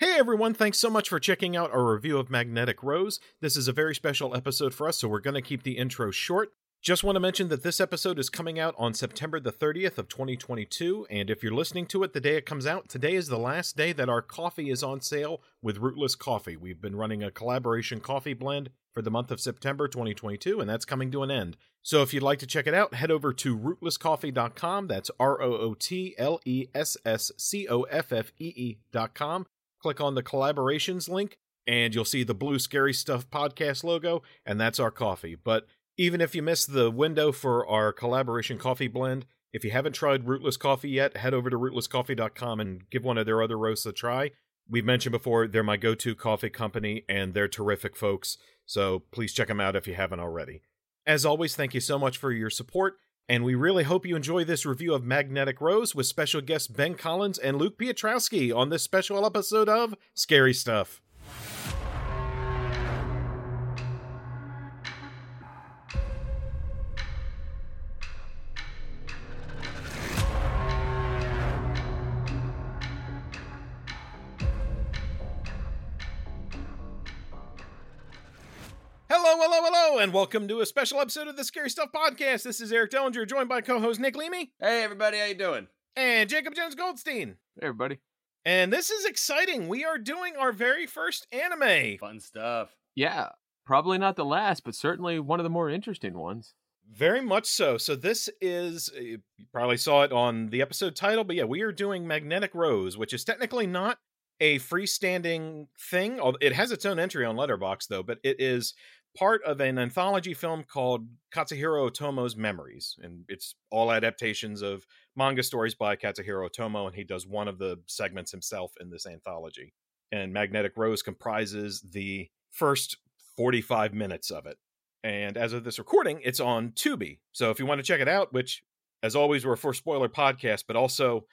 Hey everyone, thanks so much for checking out our review of Magnetic Rose. This is a very special episode for us, so we're going to keep the intro short. Just want to mention that this episode is coming out on September the 30th of 2022, and if you're listening to it the day it comes out, today is the last day that our coffee is on sale with Rootless Coffee. We've been running a collaboration coffee blend for the month of September 2022, and that's coming to an end. So if you'd like to check it out, head over to rootlesscoffee.com. That's R O O T L E S S C O F F E E.com. Click on the collaborations link, and you'll see the blue Scary Stuff podcast logo, and that's our coffee. But even if you missed the window for our collaboration coffee blend, if you haven't tried Rootless Coffee yet, head over to rootlesscoffee.com and give one of their other roasts a try. We've mentioned before, they're my go to coffee company, and they're terrific folks. So please check them out if you haven't already. As always, thank you so much for your support, and we really hope you enjoy this review of Magnetic Rose with special guests Ben Collins and Luke Piotrowski on this special episode of Scary Stuff. Hello, hello, hello, and welcome to a special episode of the Scary Stuff Podcast. This is Eric Dellinger, joined by co-host Nick Leamy Hey everybody, how you doing? and Jacob Jones Goldstein. Hey, everybody. And this is exciting. We are doing our very first anime. Fun stuff. Yeah, probably not the last, but certainly one of the more interesting ones. Very much so. So this is uh, you probably saw it on the episode title, but yeah, we are doing Magnetic Rose, which is technically not a freestanding thing. It has its own entry on Letterboxd though, but it is part of an anthology film called Katsuhiro Otomo's Memories, and it's all adaptations of manga stories by Katsuhiro Otomo, and he does one of the segments himself in this anthology. And Magnetic Rose comprises the first 45 minutes of it. And as of this recording, it's on Tubi. So if you want to check it out, which, as always, we're a for spoiler podcast, but also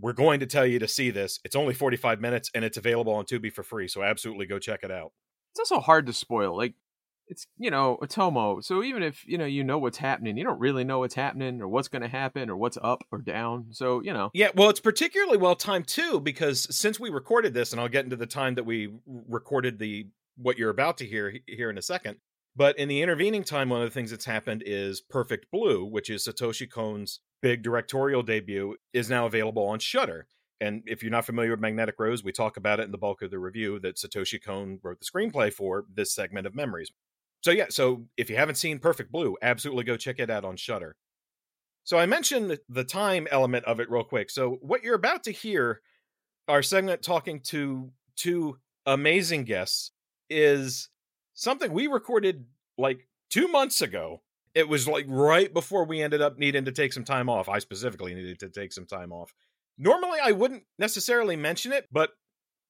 we're going to tell you to see this. It's only 45 minutes and it's available on Tubi for free. So absolutely go check it out. It's also hard to spoil. Like, it's, you know, Otomo. So even if, you know, you know what's happening, you don't really know what's happening or what's going to happen or what's up or down. So, you know, Yeah, well, it's particularly well timed too because since we recorded this, and I'll get into the time that we recorded the what you're about to hear here in a second. But in the intervening time, one of the things that's happened is Perfect Blue, which is Satoshi Kon's big directorial debut, is now available on Shudder. And if you're not familiar with Magnetic Rose, we talk about it in the bulk of the review that Satoshi Kon wrote the screenplay for this segment of Memories. So yeah, so if you haven't seen Perfect Blue, absolutely go check it out on Shudder. So I mentioned the time element of it real quick. So what you're about to hear, our segment talking to two amazing guests, is something we recorded like two months ago. It was like right before we ended up needing to take some time off. I specifically needed to take some time off. Normally, I wouldn't necessarily mention it, but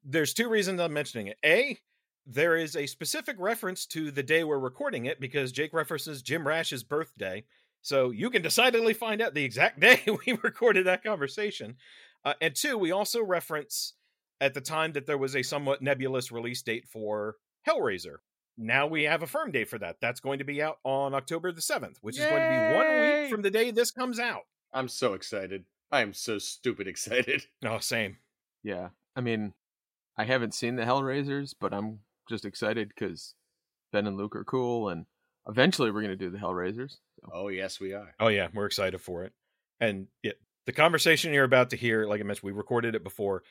there's two reasons I'm mentioning it. A, there is a specific reference to the day we're recording it because Jake references Jim Rash's birthday. So you can decidedly find out the exact day we recorded that conversation. Uh, and two, we also reference at the time that there was a somewhat nebulous release date for Hellraiser. Now we have a firm date for that. That's going to be out on October the 7th, which is going to be one week from the day this comes out. I'm so excited. I am so stupid excited. Oh, same. yeah. I mean, I haven't seen the Hellraisers, but I'm just excited because Ben and Luke are cool. And eventually we're going to do the Hellraisers. So. Oh yes, we are. Oh yeah, we're excited for it. And yeah, the conversation you're about to hear, like I mentioned, we recorded it before.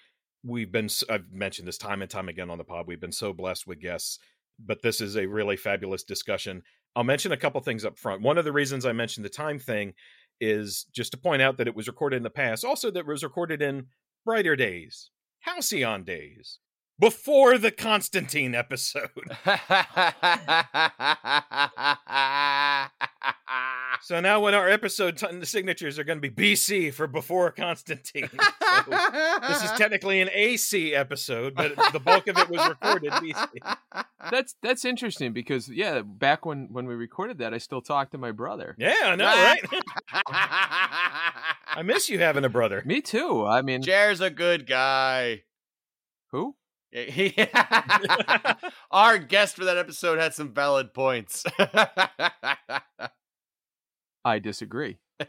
We've been I've mentioned this time and time again on the pod. We've been so blessed with guests, but this is a really fabulous discussion. I'll mention a couple things up front. One of the reasons I mentioned the time thing is just to point out that it was recorded in the past. Also that it was recorded in brighter days, halcyon days, before the Constantine episode. So now when our episode t- signatures are going to be BC for before Constantine. So this is technically an AC episode, but the bulk of it was recorded BC. That's that's interesting because yeah, back when when we recorded that, I still talked to my brother. Yeah, I know, right? I miss you having a brother. Me too. I mean, Jer's a good guy. who? Our guest for that episode had some valid points. I disagree.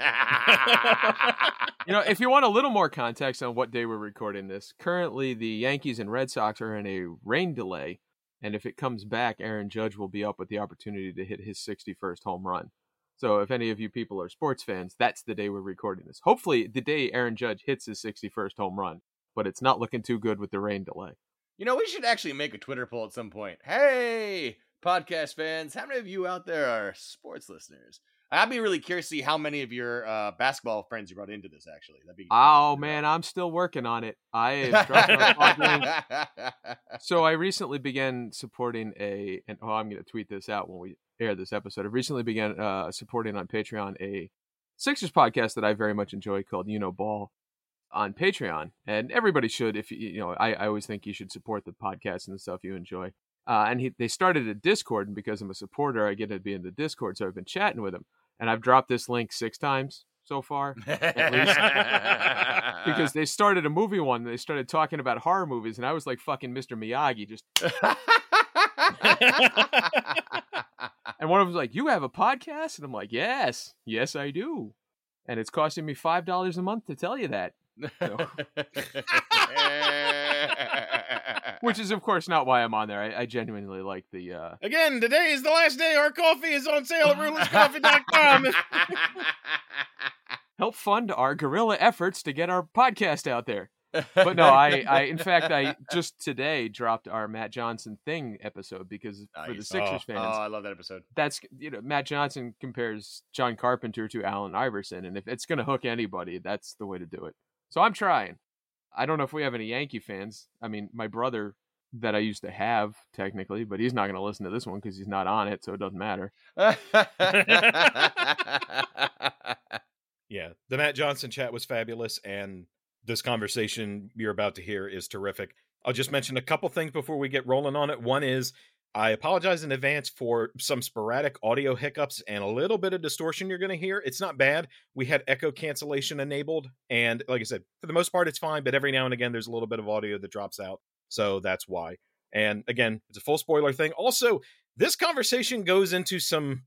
You know, if you want a little more context on what day we're recording this, currently the Yankees and Red Sox are in a rain delay, and if it comes back, Aaron Judge will be up with the opportunity to hit his 61st home run. So, if any of you people are sports fans, that's the day we're recording this. Hopefully, the day Aaron Judge hits his 61st home run, but it's not looking too good with the rain delay. You know, we should actually make a Twitter poll at some point. Hey, podcast fans, how many of you out there are sports listeners? I'd be really curious to see how many of your uh, basketball friends you brought into this. Actually, that'd be. Oh man, I'm still working on it. I have dropped my pod link. So I recently began supporting a, and oh, I'm going to tweet this out when we air this episode. I recently began uh, supporting on Patreon a Sixers podcast that I very much enjoy called You Know Ball on Patreon, and everybody should. If you you know, I, I always think you should support the podcast and the stuff you enjoy. Uh, and he, they started a Discord, and because I'm a supporter, I get to be in the Discord. So I've been chatting with him, and I've dropped this link six times so far because they started a movie one. They started talking about horror movies, and I was like fucking Mr. Miyagi, just. And one of them's like, "You have a podcast?" And I'm like, "Yes, yes, I do." And it's costing me five dollars a month to tell you that, which is of course not why I'm on there. I, I genuinely like the. uh Again, today is the last day our coffee is on sale at rootlesscoffee.com. help fund our guerrilla efforts to get our podcast out there. But no, I, I in fact, I just today dropped our Matt Johnson thing episode because for the Sixers Oh, Oh, fans, I love that episode. that's you know Matt Johnson compares John Carpenter to Allen Iverson, and if it's going to hook anybody, that's the way to do it. So I'm trying. I don't know if we have any Yankee fans. I mean, my brother that I used to have technically, but he's not going to listen to this one because he's not on it, so it doesn't matter. yeah, the Matt Johnson chat was fabulous, and this conversation you're about to hear is terrific. I'll just mention a couple things before we get rolling on it. One is I apologize in advance for some sporadic audio hiccups and a little bit of distortion you're going to hear. It's not bad. We had echo cancellation enabled, and like I said, for the most part, it's fine, but every now and again, there's a little bit of audio that drops out. So that's why. And again, it's a full spoiler thing. Also, this conversation goes into some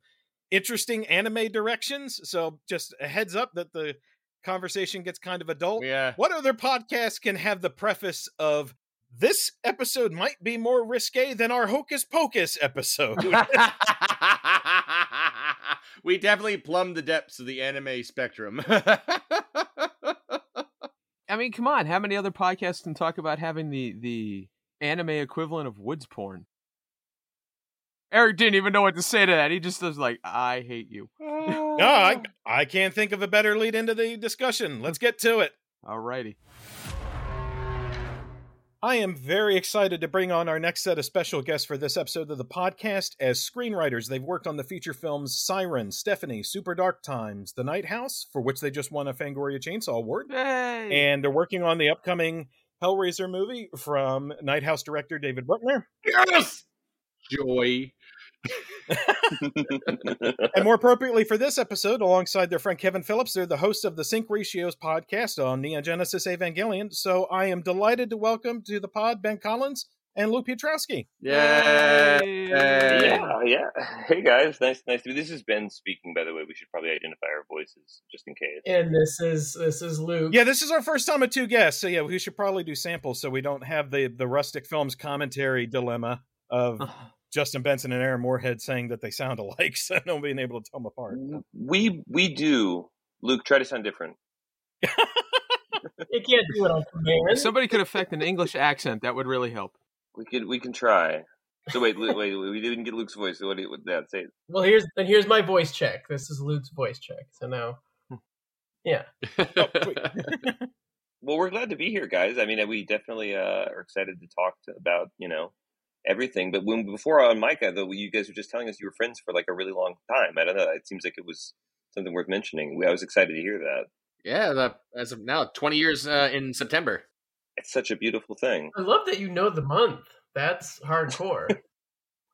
interesting anime directions. So just a heads up that the conversation gets kind of adult. yeah. What other podcast can have the preface of this episode might be more risque than our Hocus Pocus episode? we definitely plumbed the depths of the anime spectrum. I mean, come on, how many other podcasts can talk about having the the anime equivalent of woods porn? Eric didn't even know what to say to that. He just was like, "I hate you." no, I, I can't think of a better lead into the discussion. Let's get to it. Alrighty. I am very excited to bring on our next set of special guests for this episode of the podcast. As screenwriters, they've worked on the feature films Siren, Stephanie, Super Dark Times, The Night House, for which they just won a Fangoria Chainsaw Award, Yay! and they're working on the upcoming Hellraiser movie from Night House director David Bruckner. yes! Joy. And more appropriately for this episode, alongside their friend Kevin Phillips, they're the hosts of the Sync Ratios podcast on Neon Genesis Evangelion. So I am delighted to welcome to the pod Ben Collins and Luke Piotrowski. Yay! Yeah, oh, yeah. Hey guys, nice, nice to be. This is Ben speaking, by the way. We should probably identify our voices just in case. And this is this is Luke. Yeah, this is our first time with two guests, so yeah, we should probably do samples so we don't have the the rustic films commentary dilemma of oh. Justin Benson and Aaron Moorhead saying that they sound alike, so no being able to tell them apart. We we do. Luke, try to sound different. You can't do it on command. If somebody could affect an English accent, that would really help. We could we can try. So wait, Lu- wait, wait, we didn't get Luke's voice. So what did what did that say? well, here's then here's my voice check. This is Luke's voice check. So now, yeah. Oh. Well, we're glad to be here, guys. I mean, we definitely uh, are excited to talk to, about you know everything. But when before on Micah, though, you guys were just telling us you were friends for like a really long time. I don't know. It seems like it was something worth mentioning. We- I was excited to hear that. Yeah, the, as of now, 20 years uh, in September. It's such a beautiful thing. I love that you know the month. That's hardcore.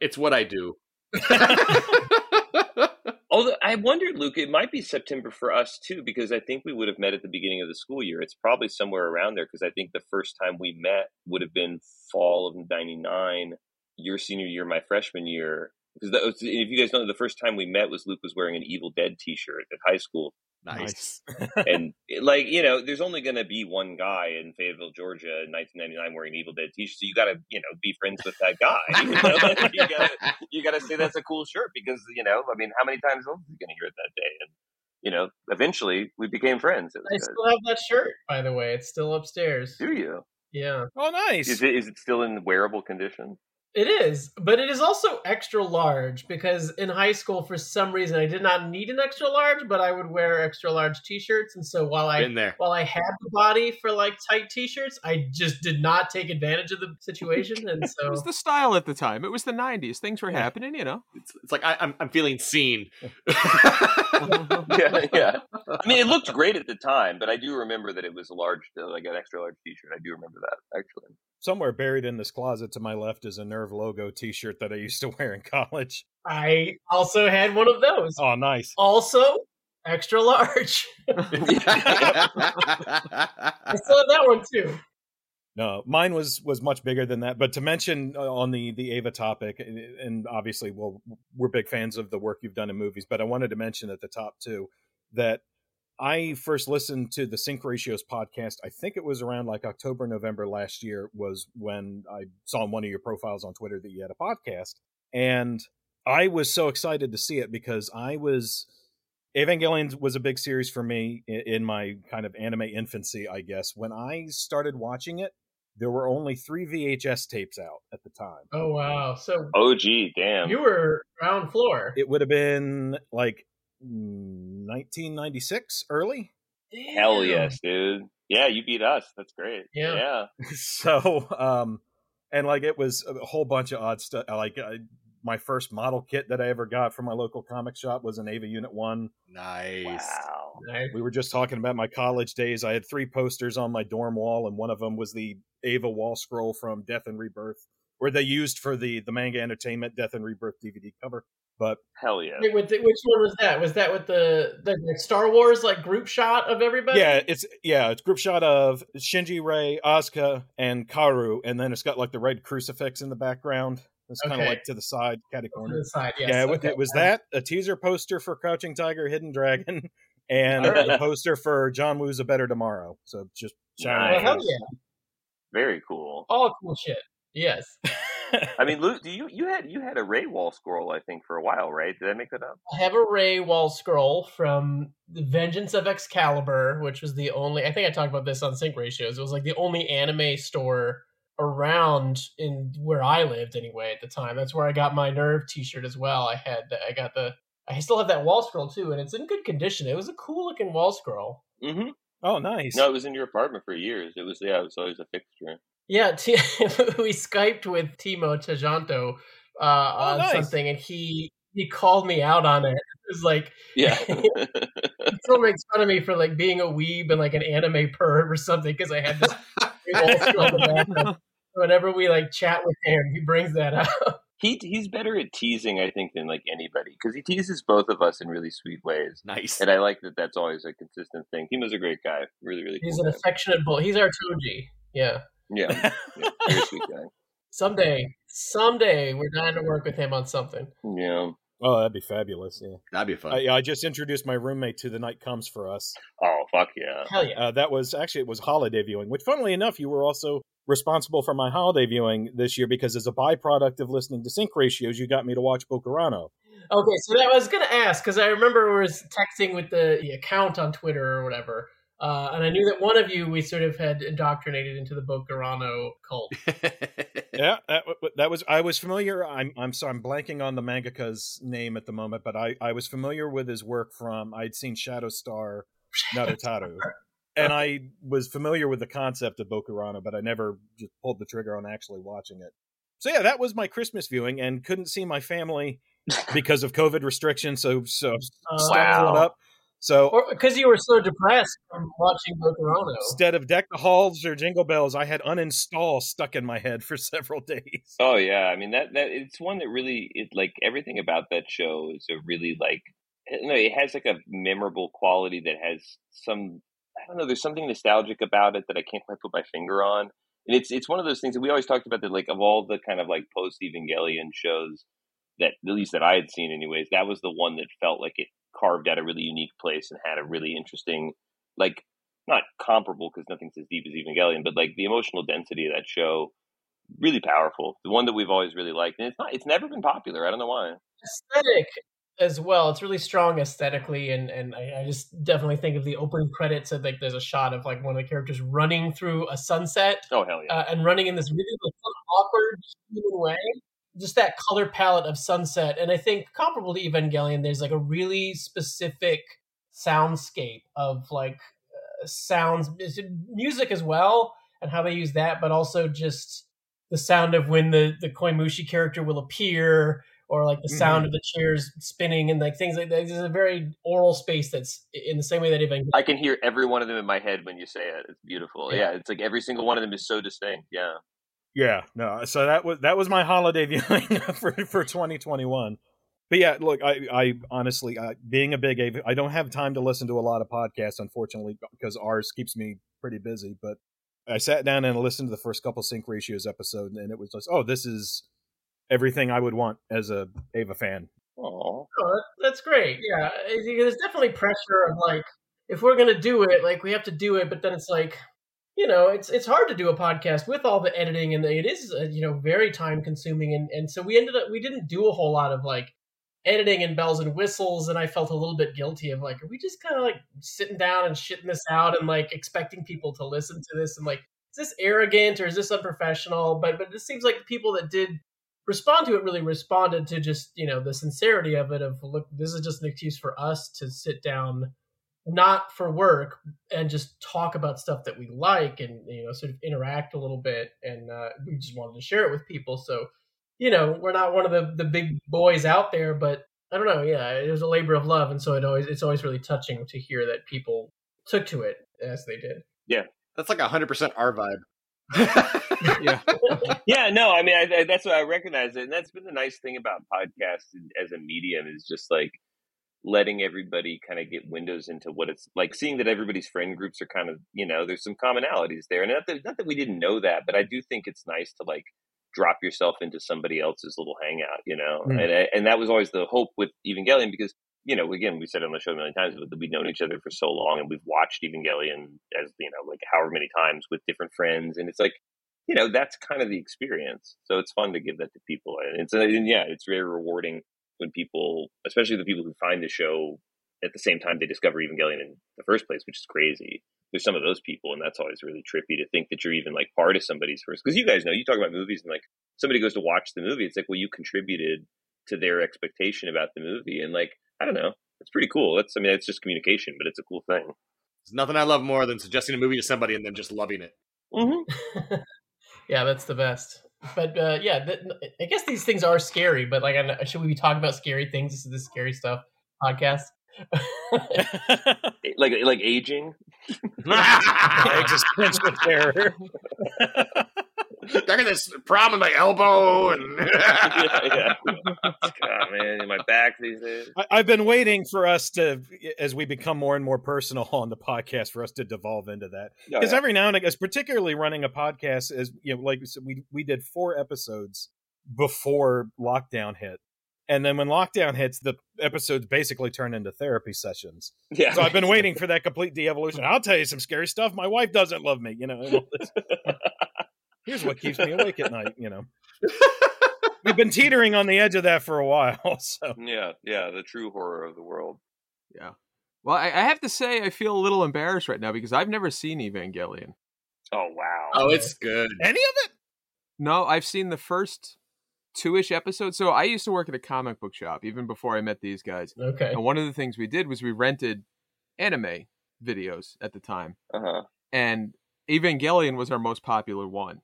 It's what I do. Although I wondered, Luke, it might be September for us too, because I think we would have met at the beginning of the school year. It's probably somewhere around there, because I think the first time we met would have been fall of '99, your senior year, my freshman year. Because if you guys know, the first time we met was Luke was wearing an Evil Dead T-shirt at high school. Nice. and eh, like you know, there's only going to be one guy in Fayetteville, Georgia, in 1999 wearing Evil Dead t-shirt. So you got to you know be friends with that guy. You, know? you got to you got to say that's a cool shirt because you know, I mean, how many times else is he going to hear it that day? And you know, eventually we became friends. I good. still have that shirt, by the way. It's still upstairs. Do you? Yeah. Oh, nice. Is it is it still in wearable condition? It is, but it is also extra large because in high school, for some reason, I did not need an extra large, but I would wear extra large T-shirts, and so while I there. while I had the body for like tight T-shirts, I just did not take advantage of the situation, and so It was the style at the time. It was the '90s. Things were happening, you know. It's, it's like I, I'm I'm feeling seen. yeah, yeah. I mean, it looked great at the time, but I do remember that it was a large, like an extra large T-shirt. I do remember that actually. Somewhere buried in this closet to my left is a NERV logo T-shirt that I used to wear in college. I also had one of those. Oh, nice. Also, extra large. I still have that one too. No, mine was was much bigger than that. But to mention uh, on the the Eva topic, and, and obviously, well, we're big fans of the work you've done in movies. But I wanted to mention at the top too that I first listened to the Sync Ratios podcast. I think it was around like October, November last year was when I saw on one of your profiles on Twitter that you had a podcast, and I was so excited to see it because I was. Evangelion was a big series for me in, in my kind of anime infancy, I guess. When I started watching it, there were only three VHS tapes out at the time. Oh wow! So Oh, gee, damn. you were ground floor. It would have been like 1996 early. Hell yes, dude. Yeah, you beat us. That's great. Yeah. Yeah. so, um, and like it was a whole bunch of odd stuff. Like I, my first model kit that I ever got from my local comic shop was an Eva Unit One. nice. Wow. Nice. We were just talking about my college days. I had three posters on my dorm wall, and one of them was the Eva wall scroll from Death and Rebirth, where they used for the the manga entertainment Death and Rebirth DVD cover. But Hell yeah. Wait, with the, which one was that? Was that with the the, the Star Wars like group shot of everybody? yeah, it's yeah, it's group shot of Shinji, Rei, Asuka, and Kaworu, and then it's got like the red crucifix in the background. It's kind of like to the side, catty To corner. the side. Yes. yeah, it, okay. it was that a teaser poster for Crouching Tiger, Hidden Dragon, and Alright. the poster for John Woo's A Better Tomorrow. So just shout Well, out. hell yeah! Very cool. All cool shit. Yes. I mean, Luke, do you you had you had a Rei Wall scroll, I think, for a while, right? Did I make that up? I have a Rei wall scroll from The Vengeance of Excalibur, which was the only. I think I talked about this on Sync Ratios. It was like the only anime store around in where I lived anyway at the time. That's where I got my NERV T-shirt as well. I had I got the. I still have that wall scroll too, and it's in good condition. It was a cool looking wall scroll. Mm-hmm. oh, nice. No, it was in your apartment for years. It was yeah, it was always a fixture. Yeah, t- we skyped with Timo Tjahjanto uh, on nice. something, and he he called me out on it. It was like Yeah. he still makes fun of me for like being a weeb and like an anime perv or something because I had this big old scroll in the background. Whenever we like chat with him, he brings that up. he he's better at teasing, I think, than like anybody because he teases both of us in really sweet ways. Nice. And I like that. That's always a consistent thing. Timo's a great guy. Really, really. He's cool an guy. affectionate bull. He's our Toji. Yeah. Yeah, yeah, very sweet guy. Someday, someday, we're dying to work with him on something. Yeah. Oh, that'd be fabulous. Yeah. That'd be fun. I, I just introduced my roommate to The Night Comes for Us. Oh fuck yeah. Hell yeah. Uh, that was actually it was holiday viewing, which funnily enough, you were also responsible for my holiday viewing this year because as a byproduct of listening to sync ratios, you got me to watch Bokurano. Okay, so that I was gonna ask because I remember we was texting with the, the account on Twitter or whatever, uh, and I knew that one of you we sort of had indoctrinated into the Bokurano cult. Yeah, that, that was I was familiar. I'm I'm sorry, I'm blanking on the mangaka's name at the moment, but I I was familiar with his work from I'd seen Shadow Star Narutaru. And I was familiar with the concept of Bokurano, but I never just pulled the trigger on actually watching it. So yeah, that was my Christmas viewing, and couldn't see my family because of COVID restrictions. So so Uh, stuck Wow. up. So because you were so depressed from watching Bokurano. instead of deck the halls or jingle bells, I had uninstall stuck in my head for several days. Oh yeah, I mean that that it's one that really it like everything about that show is a really like I don't know, it has like a memorable quality that has some I don't know, there's something nostalgic about it that I can't quite put my finger on. And it's it's one of those things that we always talked about that like of all the kind of like post Evangelion shows that at least that I had seen anyways, that was the one that felt like it carved out a really unique place and had a really interesting, like not comparable because nothing's as deep as Evangelion, but like the emotional density of that show, really powerful. The one that we've always really liked, and it's not, it's never been popular. I don't know why. Aesthetic as well. It's really strong aesthetically, and and I, I just definitely think of the opening credits. Of, like there's a shot of like one of the characters running through a sunset Oh hell yeah! uh, and running in this really like, awkward human way. Just that color palette of sunset, and I think comparable to Evangelion, there's like a really specific soundscape of like uh, sounds, music as well, and how they use that, but also just the sound of when the the Koemushi character will appear, or like the sound Mhm. of the chairs spinning, and like things like that. There's a very aural space that's in the same way that Evangelion. I can hear every one of them in my head when you say it. It's beautiful. Yeah. Yeah, it's like every single one of them is so distinct. Yeah. Yeah, no. So that was that was my holiday viewing for for 2021. But yeah, look, I I honestly, uh, being a big Eva, I don't have time to listen to a lot of podcasts, unfortunately, because ours keeps me pretty busy. But I sat down and listened to the first couple sync ratios episode, and it was just, oh, this is everything I would want as a Eva fan. Oh. Oh, that's great. Yeah, there's definitely pressure of like, if we're gonna do it, like we have to do it. But then it's like, you know, it's it's hard to do a podcast with all the editing, and it is uh, you know very time consuming, and and so we ended up we didn't do a whole lot of like editing and bells and whistles, and I felt a little bit guilty of like, are we just kind of like sitting down and shitting this out and like expecting people to listen to this and like, is this arrogant or is this unprofessional? But but it seems like the people that did respond to it really responded to just you know the sincerity of it of look this is just an excuse for us to sit down not for work and just talk about stuff that we like and you know sort of interact a little bit and uh, we just wanted to share it with people. So you know we're not one of the the big boys out there but i don't know yeah it was a labor of love. And so it always it's always really touching to hear that people took to it as they did. Yeah. That's like hundred percent our vibe. Yeah. yeah, no, I mean, I, I, that's what I recognize it, and that's been the nice thing about podcasts as a medium is just like letting everybody kind of get windows into what it's like, seeing that everybody's friend groups are kind of, you know, there's some commonalities there, and not that not that we didn't know that, but I do think it's nice to like drop yourself into somebody else's little hangout, you know, Mm. and and that was always the hope with Evangelion because. You know, again, we said on the show a million times, but we've known each other for so long, and we've watched Evangelion as you know, like however many times with different friends, and it's like you know that's kind of the experience so it's fun to give that to people and it's and yeah it's very rewarding when people especially the people who find the show at the same time they discover evangelion in the first place which is crazy there's some of those people and that's always really trippy to think that you're even like part of somebody's first because you guys know you talk about movies and like somebody goes to watch the movie it's like well you contributed to their expectation about the movie and like i don't know it's pretty cool that's i mean it's just communication but it's a cool thing There's nothing I love more than suggesting a movie to somebody and then just loving it. mm-hmm. yeah, that's the best. But uh, yeah, th- I guess these things are scary. But like, I know- should we be talking about scary things? This is the scary stuff podcast. like like aging Existential terror. Look at this problem in my elbow and yeah, yeah. God, man, my back these days. I, I've been waiting for us to, as we become more and more personal on the podcast, for us to devolve into that. Oh, Because yeah. every now and again, as particularly running a podcast, is you know, like we said, we we did four episodes before lockdown hit, and then when lockdown hits, the episodes basically turn into therapy sessions. yeah. So I've been waiting for that complete de-evolution. I'll tell you some scary stuff. My wife doesn't love me, you know. and all this. Here's what keeps me awake at night, you know. We've been teetering on the edge of that for a while, so yeah, yeah, the true horror of the world. Yeah. Well, I, I have to say, I feel a little embarrassed right now because I've never seen Evangelion. Oh wow. oh, it's good. any of it. No, I've seen the first two ish episodes. So I used to work at a comic book shop even before I met these guys. okay. And one of the things we did was we rented anime videos at the time. Uh huh. And Evangelion was our most popular one.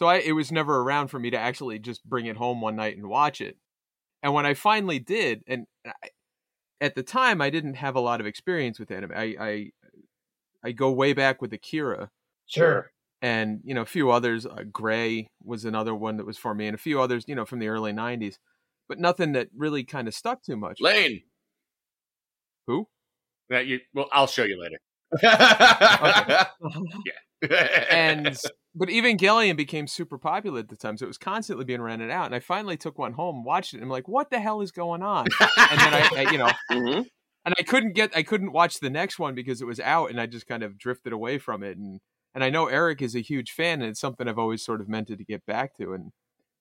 So I, it was never around for me to actually just bring it home one night and watch it. And when I finally did, and I, at the time I didn't have a lot of experience with anime. I I, I go way back with Akira Sure. and you know a few others. Uh, Gray was another one that was for me, and a few others, you know, from the early '90s. But nothing that really kind of stuck too much. Lain. Who? That you well, I'll show you later. yeah. and but Evangelion became super popular at the time, so it was constantly being rented out. And I finally took one home, watched it, and I'm like, "What the hell is going on?" And then I, I you know, hmm and I couldn't get I couldn't watch the next one because it was out, and I just kind of drifted away from it. And and I know Eric is a huge fan, and it's something I've always sort of meant to get back to. And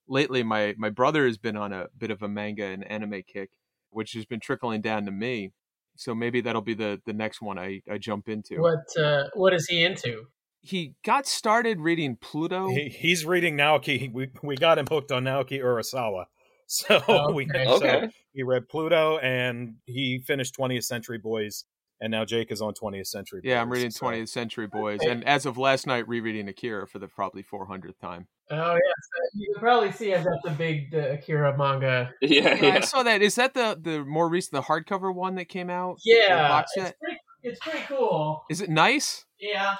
lately, my my brother has been on a bit of a manga and anime kick, which has been trickling down to me. So maybe that'll be the the next one I I jump into. What uh, what is he into? He got started reading Pluto. He, he's reading Naoki. We we got him hooked on Naoki Urasawa. So Oh, we okay. so Okay. he read Pluto and he finished 20th Century Boys, and now Jake is on 20th Century. Yeah, I'm reading so- 20th Century Boys, and as of last night, rereading Akira for the probably 400th time. Oh yes, you can probably see I've got the big uh, Akira manga. Yeah, Yeah, I saw that. Is that the the more recent, the hardcover one that came out? Yeah, box it's set? pretty, it's pretty cool. Is it nice? Yeah,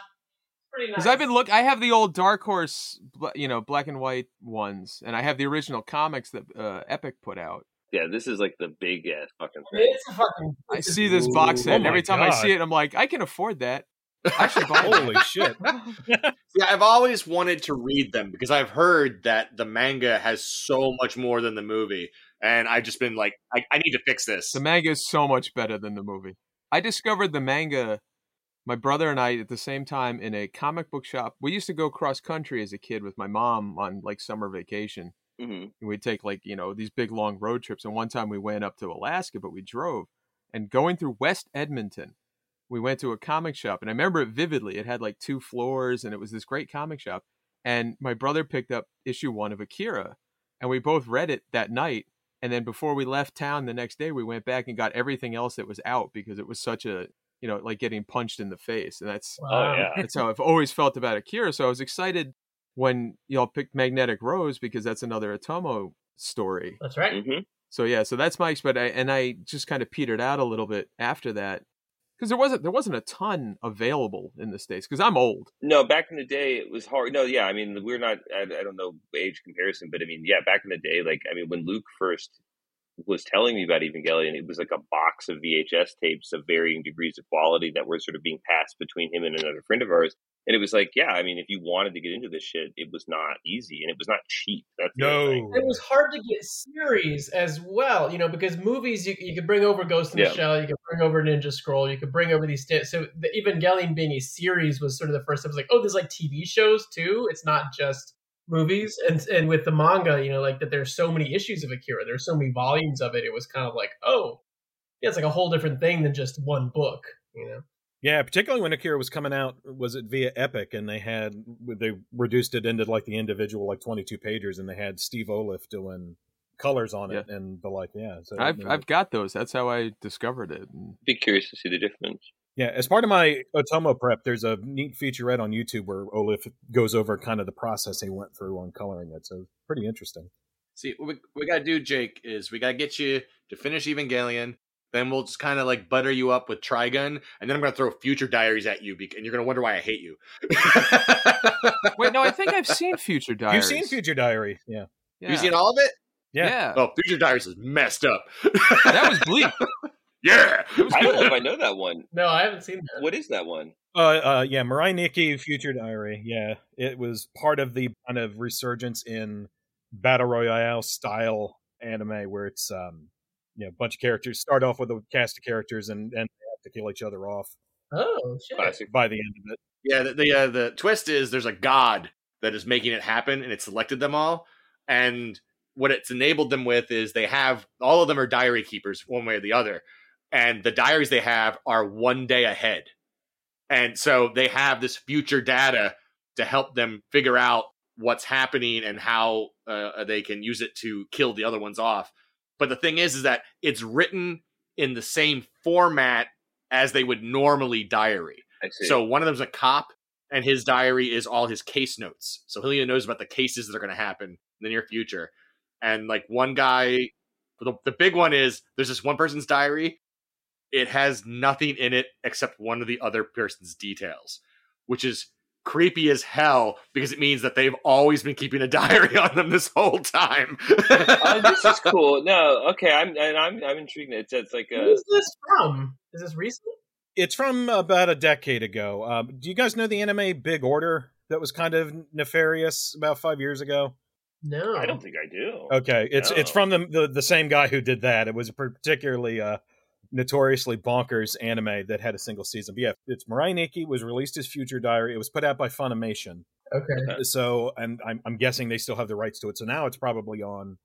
pretty nice. Because I've been look, I have the old Dark Horse, you know, black and white ones, and I have the original comics that uh, Epic put out. Yeah, this is like the big ass fucking I thing. it's a fucking. I see this box set, oh and every my time I see it, I'm like, I can afford that. I should buy that. Holy shit! Yeah, I've always wanted to read them because I've heard that the manga has so much more than the movie, and I've just been like, I, I need to fix this. The manga is so much better than the movie. I discovered the manga, my brother and I, at the same time in a comic book shop. We used to go cross country as a kid with my mom on like summer vacation. hmm And we'd take like, you know, these big long road trips. And one time we went up to Alaska, but we drove. And going through West Edmonton, we went to a comic shop. And I remember it vividly. It had like two floors and it was this great comic shop. And my brother picked up issue one of Akira. And we both read it that night. And then before we left town the next day, we went back and got everything else that was out because it was such a, you know, like getting punched in the face. And that's Wow. Oh yeah. that's how I've always felt about Akira. So I was excited when y'all picked Magnetic Rose because that's another Otomo story. That's right. hmm So yeah, so that's my but I and I just kind of petered out a little bit after that because there wasn't there wasn't a ton available in the states because I'm old. No, back in the day, it was hard. No, yeah, I mean, we're not. I, I don't know age comparison, but I mean, yeah, back in the day, like, I mean, when Luke first was telling me about Evangelion, it was like a box of VHS tapes of varying degrees of quality that were sort of being passed between him and another friend of ours. And it was like, yeah, I mean, if you wanted to get into this shit, it was not easy and it was not cheap. That's No. It was hard to get series as well, you know, because movies you, you could bring over Ghost in Yeah. the Shell, you could bring over Ninja Scroll, you could bring over these. St- so the Evangelion being a series was sort of the first. It was like, oh, there's like TV shows too. It's not just movies. And and with the manga, you know, like that there's so many issues of Akira, there's so many volumes of it. It was kind of like, oh, yeah, it's like a whole different thing than just one book, you know. Yeah, particularly when Akira was coming out, was it via Epic, and they had they reduced it into like the individual like twenty two pages, and they had Steve Oliff doing colors on it and the like. Yeah, so I've you know, I've got those. That's how I discovered it. Be curious to see the difference. Yeah. As part of my Otomo prep, there's a neat featurette on YouTube where Oliff goes over kind of the process he went through on coloring it. So pretty interesting. See, what we, we gotta do, Jake, is we gotta get you to finish Evangelion. Then we'll just kind of like butter you up with Trigun, and then I'm gonna throw future diaries at you, bec- and you're gonna wonder why I hate you. wait, no, I think I've seen Future Diaries. You've seen Future Diary, yeah, Yeah. You seen all of it? yeah. yeah. Oh, Future Diaries is messed up. That was bleak. yeah. I don't know if I know that one. No, I haven't seen that. What is that one? Uh, uh, yeah, Mirai Nikki Future Diary. Yeah, it was part of the kind of resurgence in battle royale style anime where it's um, you know, a bunch of characters start off with a cast of characters and and they have to kill each other off Oh shit! Classic. by the end of it. Yeah, the the, uh, the twist is there's a god that is making it happen, and it selected them all. And what it's enabled them with is they have all of them are diary keepers, one way or the other, and the diaries they have are one day ahead, and so they have this future data to help them figure out what's happening and how uh, they can use it to kill the other ones off. But the thing is, is that it's written in the same format as they would normally diary. So one of them's a cop, and his diary is all his case notes. So he knows about the cases that are going to happen in the near future. And like one guy, the, the big one is there's this one person's diary. It has nothing in it except one of the other person's details, which is creepy as hell because it means that they've always been keeping a diary on them this whole time. oh, this is cool. No, okay, I'm and I'm I'm intrigued. It's it's like a Who's this from? Is this recent? It's from about a decade ago. Um, do you guys know the anime Big Order that was kind of nefarious about five years ago? No, I don't think I do. Okay, it's it's from the, the the same guy who did that. It was particularly uh, notoriously bonkers anime that had a single season. But yeah, it's Mirai Nikki was released as Future Diary. It was put out by Funimation. Okay. So, and I'm, I'm guessing they still have the rights to it. So now it's probably on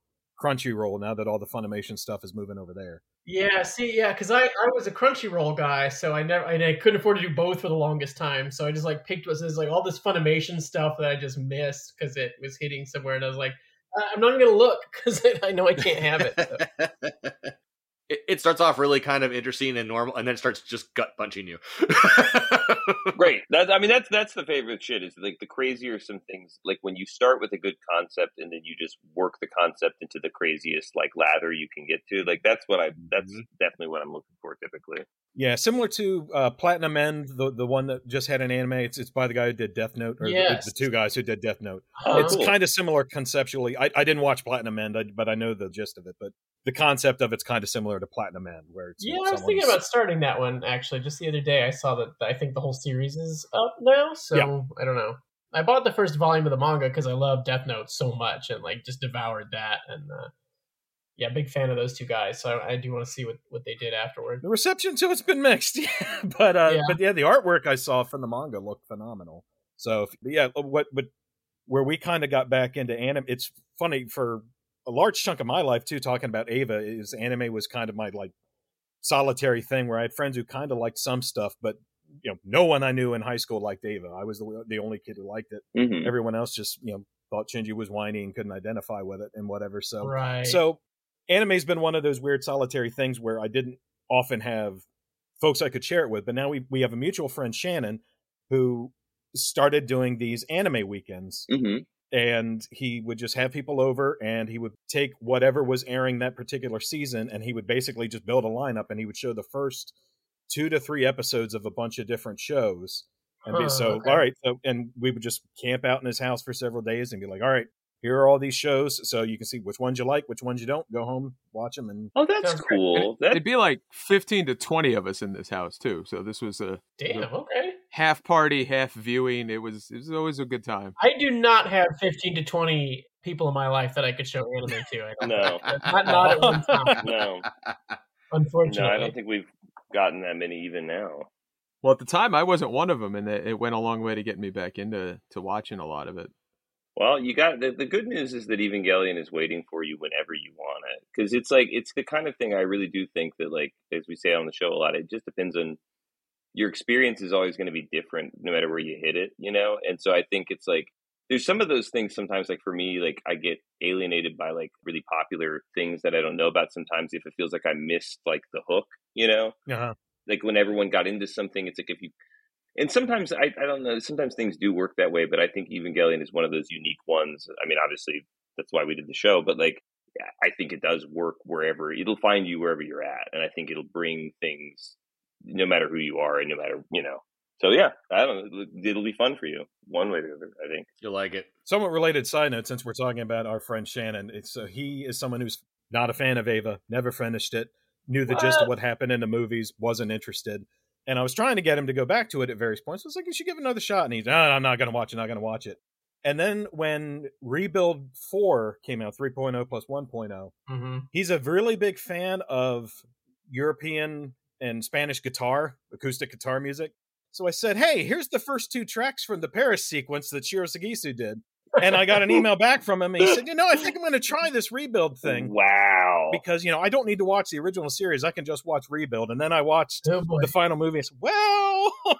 Crunchyroll now that all the Funimation stuff is moving over there. Yeah, see, yeah, because I, I was a Crunchyroll guy, so I never I, I couldn't afford to do both for the longest time. So I just like picked was like all this Funimation stuff that I just missed because it was hitting somewhere, and I was like, uh, I'm not even gonna look because I know I can't have it. So. it, it starts off really kind of interesting and normal, and then it starts just gut punching you. Great. That I mean, that's that's the favorite shit. Is like the crazier some things. Like when you start with a good concept and then you just work the concept into the craziest like lather you can get to. Like that's what I. That's Mhm. definitely what I'm looking for. Typically. Yeah, similar to uh, Platinum End, the the one that just had an anime. It's it's by the guy who did Death Note, or the- Yes. the, two guys who did Death Note. Uh-huh. it's kind of similar conceptually. I, I didn't watch Platinum End, I, but I know the gist of it. But the concept of it's kind of similar to Platinum End, where it's Yeah, I was thinking about starting that one actually. Just the other day, I saw that I think the whole series is up now. So Yeah. I don't know. I bought the first volume of the manga because I love Death Note so much and like just devoured that. And uh, yeah, big fan of those two guys. So I, I do want to see what what they did afterward. the reception to it's been mixed. Yeah, but uh, Yeah. but yeah, the artwork I saw from the manga looked phenomenal. So if- yeah, what but where we kind of got back into anime, it's funny for a large chunk of my life too. Talking about Eva is anime was kind of my like solitary thing where I had friends who kind of liked some stuff, but you know, no one I knew in high school liked Eva. I was the, the only kid who liked it. Mm-hmm. Everyone else just you know thought Shinji was whiny and couldn't identify with it and whatever. So Right. so anime's been one of those weird solitary things where I didn't often have folks I could share it with, but now we we have a mutual friend Shannon who started doing these anime weekends Mm-hmm. and he would just have people over and he would take whatever was airing that particular season and he would basically just build a lineup and he would show the first two to three episodes of a bunch of different shows and be Huh, so okay. all right so and we would just camp out in his house for several days and be like all right here are all these shows so you can see which ones you like which ones you don't go home watch them and Oh, that's Sounds cool. It'd be like 15 to 20 of us in this house too. So this was a Damn. Okay. half party, half viewing. It was it was always a good time. I do not have fifteen to twenty people in my life that I could show anime to. I don't no, not not at one time. no, Unfortunately. no. I don't think we've gotten that many even now. Well, at the time I wasn't one of them, and it, it went a long way to get me back into to watching a lot of it. Well, you got the, the good news is that Evangelion is waiting for you whenever you want it because it's like it's the kind of thing I really do think that like as we say on the show a lot, it just depends on your experience is always going to be different no matter where you hit it, you know. And so I think it's like there's some of those things sometimes like for me like I get alienated by like really popular things that I don't know about sometimes if it feels like I missed like the hook, you know uh like when everyone got into something, it's like if you and sometimes I, I don't know, sometimes things do work that way, but I think Evangelion is one of those unique ones. I mean, obviously that's why we did the show, but like I think it does work wherever it'll find you wherever you're at. And I think it'll bring things no matter who you are and no matter, you know. So yeah, I don't know. It'll be fun for you one way or the other, I think. You'll like it. somewhat related side note since we're talking about our friend Shannon it's so he is someone who's not a fan of Eva never finished it knew the gist of what happened in the movies wasn't interested and I was trying to get him to go back to it at various points I was like you should give it another shot and he's no I'm not going to watch it not going to watch it and then when Rebuild 4 came out 3.0 plus 1.0 hmm he's a really big fan of European and Spanish guitar, acoustic guitar music. So I said, "Hey, here's the first two tracks from the Paris sequence that Shiro Sagisu did." And I got an email back from him, and he said, "You know, I think I'm going to try this rebuild thing Wow. because you know I don't need to watch the original series; I can just watch rebuild." And then I watched Oh the final movie. and said, "Well,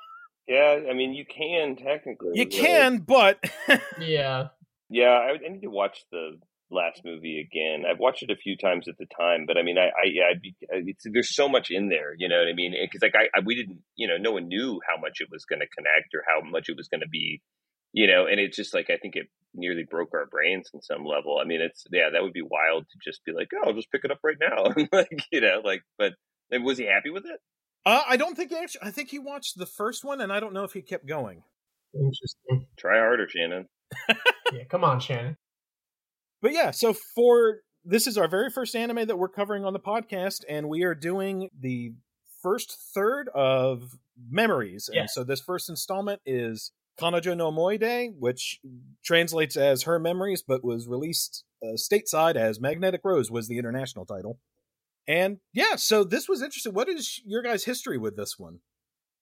Yeah, I mean, you can technically. you but- can, but Yeah. Yeah, I, I need to watch the last movie again. I've watched it a few times at the time, but I mean, I, I yeah, I'd be, it's, there's so much in there, you know what I mean? Because like I, I, we didn't, you know, no one knew how much it was going to connect or how much it was going to be, you know, and it's just like I think it nearly broke our brains in some level. I mean, it's yeah, that would be wild to just be like, oh, I'll just pick it up right now, like you know, like, but like, was he happy with it? uh, I don't think he actually. I think he watched the first one, and I don't know if he kept going. Interesting. Try harder, Shannon. Yeah. Come on, Shannon. But yeah, so for this is our very first anime that we're covering on the podcast, and we are doing the first third of Memories. And so this first installment is Kanojo no Moide, which translates as Her Memories, but was released uh, stateside as Magnetic Rose was the international title. And yeah, so this was interesting. What is your guys' history with this one?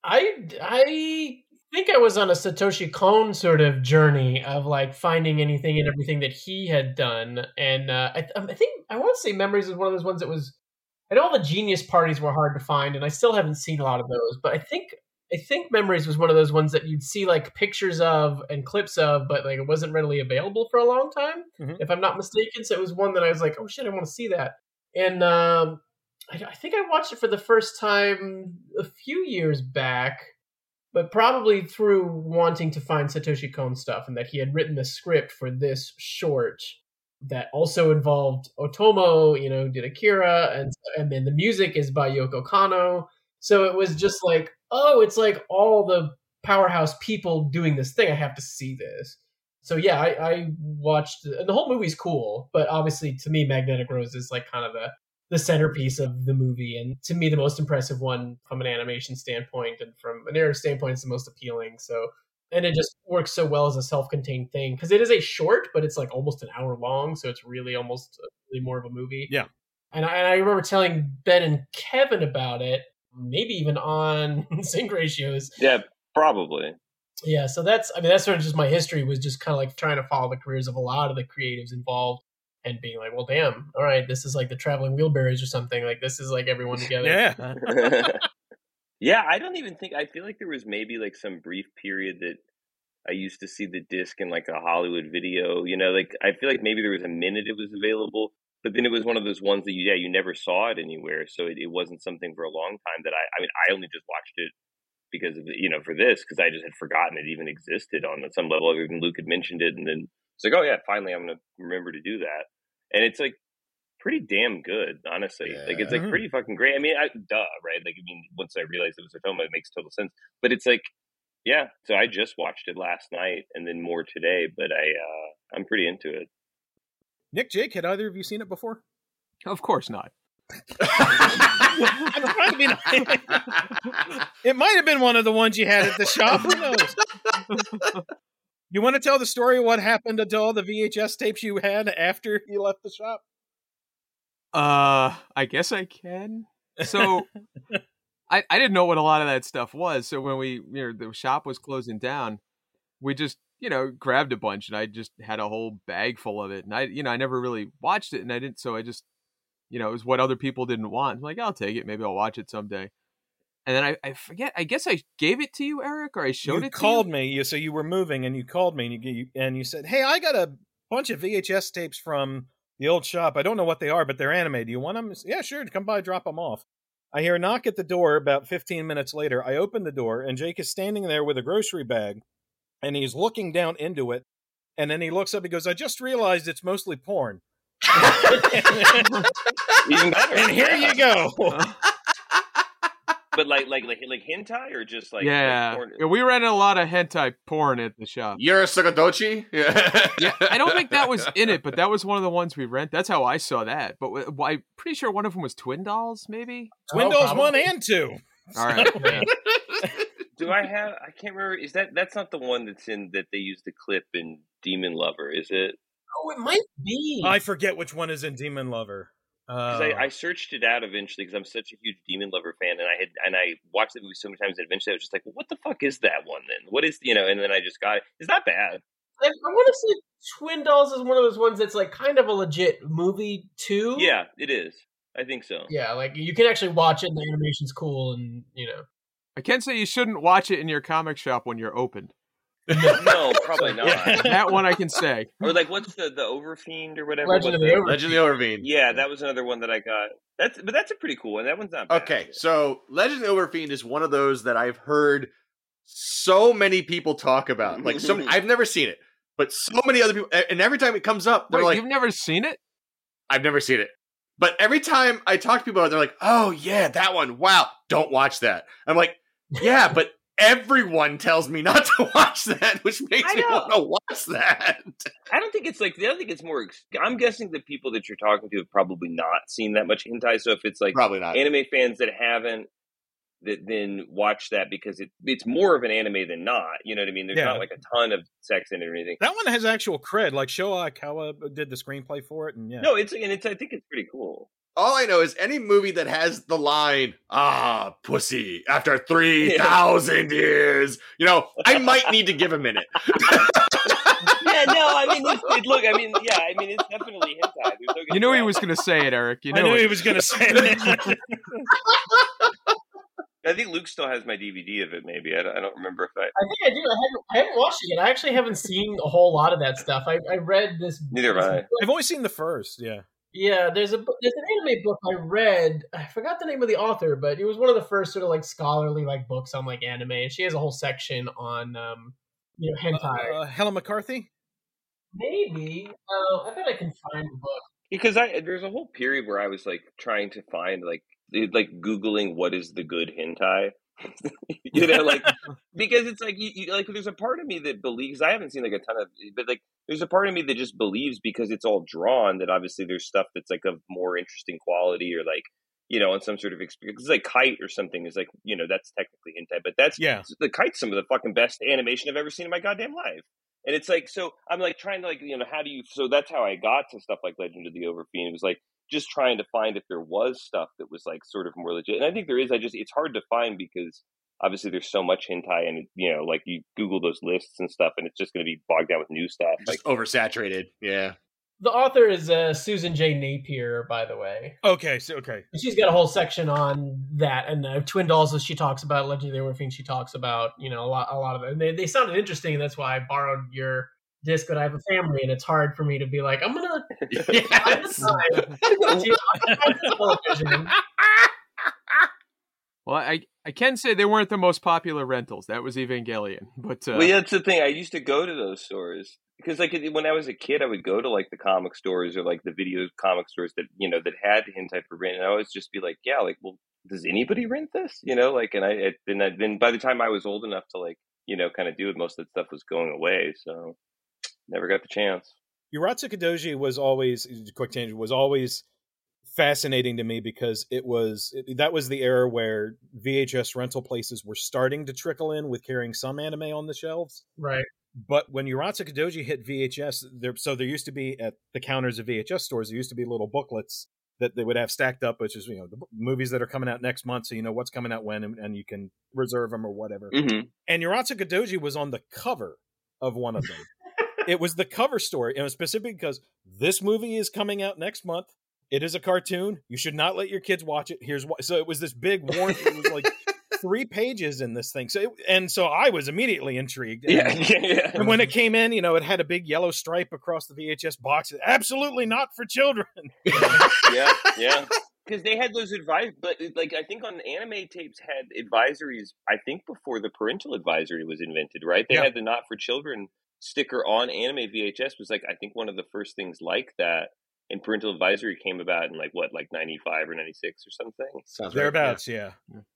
I I think I was on a Satoshi Kon sort of journey of like finding anything and everything that he had done, and uh, I, I think I want to say Memories is one of those ones that was. I know all the genius parties were hard to find, and I still haven't seen a lot of those. But I think I think Memories was one of those ones that you'd see like pictures of and clips of, but like it wasn't readily available for a long time, Mhm. if I'm not mistaken. So it was one that I was like, oh shit, I want to see that. And um, I, I think I watched it for the first time a few years back, but probably through wanting to find Satoshi Kon stuff and that he had written the script for this short that also involved Otomo, you know, did Akira, and and then the music is by Yoko Kanno. So it was just like, oh, it's like all the powerhouse people doing this thing. I have to see this. So yeah, I, I watched, and the whole movie's cool, but obviously to me, Magnetic Rose is like kind of the the centerpiece of the movie, and to me, the most impressive one from an animation standpoint, and from a narrative standpoint, it's the most appealing. So, and it just works so well as a self-contained thing because it is a short, but it's like almost an hour long, so it's really almost uh, really more of a movie. Yeah. And I, and I remember telling Ben and Kevin about it, maybe even on sync ratios. Yeah, probably. Yeah, so that's I mean that's sort of just my history was just kind of like trying to follow the careers of a lot of the creatives involved and being like, well, damn, all right, this is like the traveling wheelbarrows or something. Like this is like everyone together. Yeah. yeah, I don't even think I feel like there was maybe like some brief period that I used to see the disc in like a Hollywood video. You know, like I feel like maybe there was a minute it was available, but then it was one of those ones that you, yeah, you never saw it anywhere, so it, it wasn't something for a long time that I. I mean, I only just watched it because of you know for this because I just had forgotten it even existed on some level other than Luke had mentioned it, and then it's like, oh yeah, finally I'm gonna remember to do that, and it's like pretty damn good, honestly. Like it's like pretty fucking great. I mean, I, duh, right? Like I mean, once I realized it was Otomo, it makes total sense. But it's like, yeah. So I just watched it last night, and then more today. But I, uh I'm pretty into it. Nick, Jake, had either of you seen it before? Of course not. I'm trying to be nice. It might have been one of the ones you had at the shop. Who knows? You want to tell the story of what happened to all the VHS tapes you had after you left the shop? Uh, I guess I can. So, I I didn't know what a lot of that stuff was. So when we, you know, the shop was closing down, we just, you know, grabbed a bunch, and I just had a whole bag full of it. And I, you know, I never really watched it, and I didn't. So I just, you know, it was what other people didn't want. I'm like, I'll take it. Maybe I'll watch it someday. And then I, I forget. I guess I gave it to you, Eric, or I showed you it. called to you? You called me. You so you were moving, and you called me, and you, and you said, "Hey, I got a bunch of VHS tapes from the old shop. I don't know what they are, but they're anime. Do you want them? Yeah, sure. Come by, drop them off." I hear a knock at the door. About fifteen minutes later, I open the door, and Jake is standing there with a grocery bag, and he's looking down into it. And then he looks up. He goes, "I just realized it's mostly porn." Even better. and here you go. But like, like, like, like hentai or just like, yeah. like porn? yeah, we rented a lot of hentai porn at the shop. You're a Sagadochi? Yeah. Yeah, I don't think that was in it, but that was one of the ones we rent. That's how I saw that. But w- w- I'm pretty sure one of them was Twin Dolls, maybe. Twin Oh, Dolls probably. one and two. All right. Yeah. Do I have? I can't remember. Is that that's not the one that's in that they use the clip in Demon Lover? Is it? Oh, it might be. I forget which one is in Demon Lover. Because Uh, I, I searced it out eventually because I'm such a huge Demon Lover fan, and I had and I watched the movie so many times, and eventually I was just like, well, "What the fuck is that one then? What is you know?" And then I just got it. It's not bad. I, I want to say Twin Dolls is one of those ones that's like kind of a legit movie too. Yeah, it is. I think so. Yeah, like you can actually watch it and the animation's cool and you know. I can't say you shouldn't watch it in your comic shop when you're opened. no, probably not. Yeah. That one I can say. Or like, what's the the Overfiend or whatever? Legend of the that? Over- Legend of the Overfiend. Yeah, that was another one that I got. That's but that's a pretty cool one. That one's not bad. Okay, so Legend of the Overfiend is one of those that I've heard so many people talk about. Like, so I've never seen it, but so many other people, and every time it comes up, they're Wait, like, you've never seen it? I've never seen it. But every time I talk to people about it, they're like, oh, yeah, that one. Wow, don't watch that. I'm like, yeah, but everyone tells me not to watch that, which makes I me want to watch that. I don't think it's like the other thing. It's more. I'm guessing the people that you're talking to have probably not seen that much hentai. So if it's like Probably not. anime fans that haven't, that then watch that because it it's more of an anime than not. You know what I mean? There's Yeah. not like a ton of sex in it or anything. That one has actual cred. Like Sho Aikawa uh, did the screenplay for it, and yeah. No, it's and it's I think it's pretty cool. All I know is any movie that has the line, ah, pussy, after 3,000 years, you know, I might need to give a minute. yeah, no, I mean, it's, it, look, I mean, yeah, I mean, it's definitely hentai. There's no You knew he was going to say it, Eric. You I knew knew it. he was going to say it. I think Luke still has my DVD of it. Maybe I don't, I don't remember if I. I think I do. I haven't, I haven't watched it yet. I actually haven't seen a whole lot of that stuff. I, I read this. Neither have I. I've only seen the first. Yeah. Yeah, there's a bu- there's an anime book I read. I forgot the name of the author, but it was one of the first sort of like scholarly like books on like anime. And she has a whole section on um you know hentai. Uh, Helen McCarthy. Maybe. Uh, I bet I can find the book. because I there's a whole period where I was like trying to find like like googling what is the good hentai, you know, like because it's like you, you like there's a part of me that believes I haven't seen like a ton of, but like there's a part of me that just believes because it's all drawn that obviously there's stuff that's like of more interesting quality or like you know on some sort of experience. It's like Kite or something is like you know that's technically hentai, but that's Yeah. the Kite's some of the fucking best animation I've ever seen in my goddamn life. And it's like, so I'm like trying to like, you know, how do you, so that's how I got to stuff like Legend of the Overfiend. It was like just trying to find if there was stuff that was like sort of more legit. And I think there is, I just, it's hard to find because obviously there's so much hentai and, you know, like you Google those lists and stuff and it's just going to be bogged down with new stuff. Like, oversaturated. Yeah. The author is uh, Susan J. Napier, by the way. Okay. So okay. She's got a whole section on that, and uh, Twin Dolls. She talks about legendary of. She talks about you know a lot, a lot of it. And they, they sounded interesting, and that's why I borrowed your disc. But I have a family, and it's hard for me to be like, I'm gonna find the Yes. time to television. Well, I I can say they weren't the most popular rentals. That was Evangelion, but uh, well, yeah, that's the thing. I used to go to those stores because, like, when I was a kid, I would go to like the comic stores or like the video comic stores that you know that had the hentai for rent, and I always just be like, yeah, like, well, does anybody rent this? You know, like, and I it, then I, then by the time I was old enough to like you know kind of do it, most of that stuff was going away, so never got the chance. Urotsukidoji was always quick tangent was always fascinating to me because it was it, that was the era where VHS rental places were starting to trickle in with carrying some anime on the shelves. Right. But when Urotsukidoji hit VHS, there so there used to be at the counters of VHS stores there used to be little booklets that they would have stacked up, which is you know the movies that are coming out next month, so you know what's coming out when, and, and you can reserve them or whatever. Mm-hmm. And Urotsukidoji was on the cover of one of them. it was the cover story, and it was specific because this movie is coming out next month. It is a cartoon. You should not let your kids watch it. Here's why. So it was this big warning. It was like three pages in this thing. So it, and so I was immediately intrigued. And, Yeah, yeah, yeah. and when it came in, you know, it had a big yellow stripe across the VHS box. Absolutely not for children. yeah, yeah. Because they had those advice, but like I think on anime tapes had advisories. I think before the parental advisory was invented, right? They Yeah. had the not for children sticker on anime VHS was like I think one of the first things like that. And parental advisory came about in like what, like ninety five or ninety six or something. Sounds right. Thereabouts, yeah.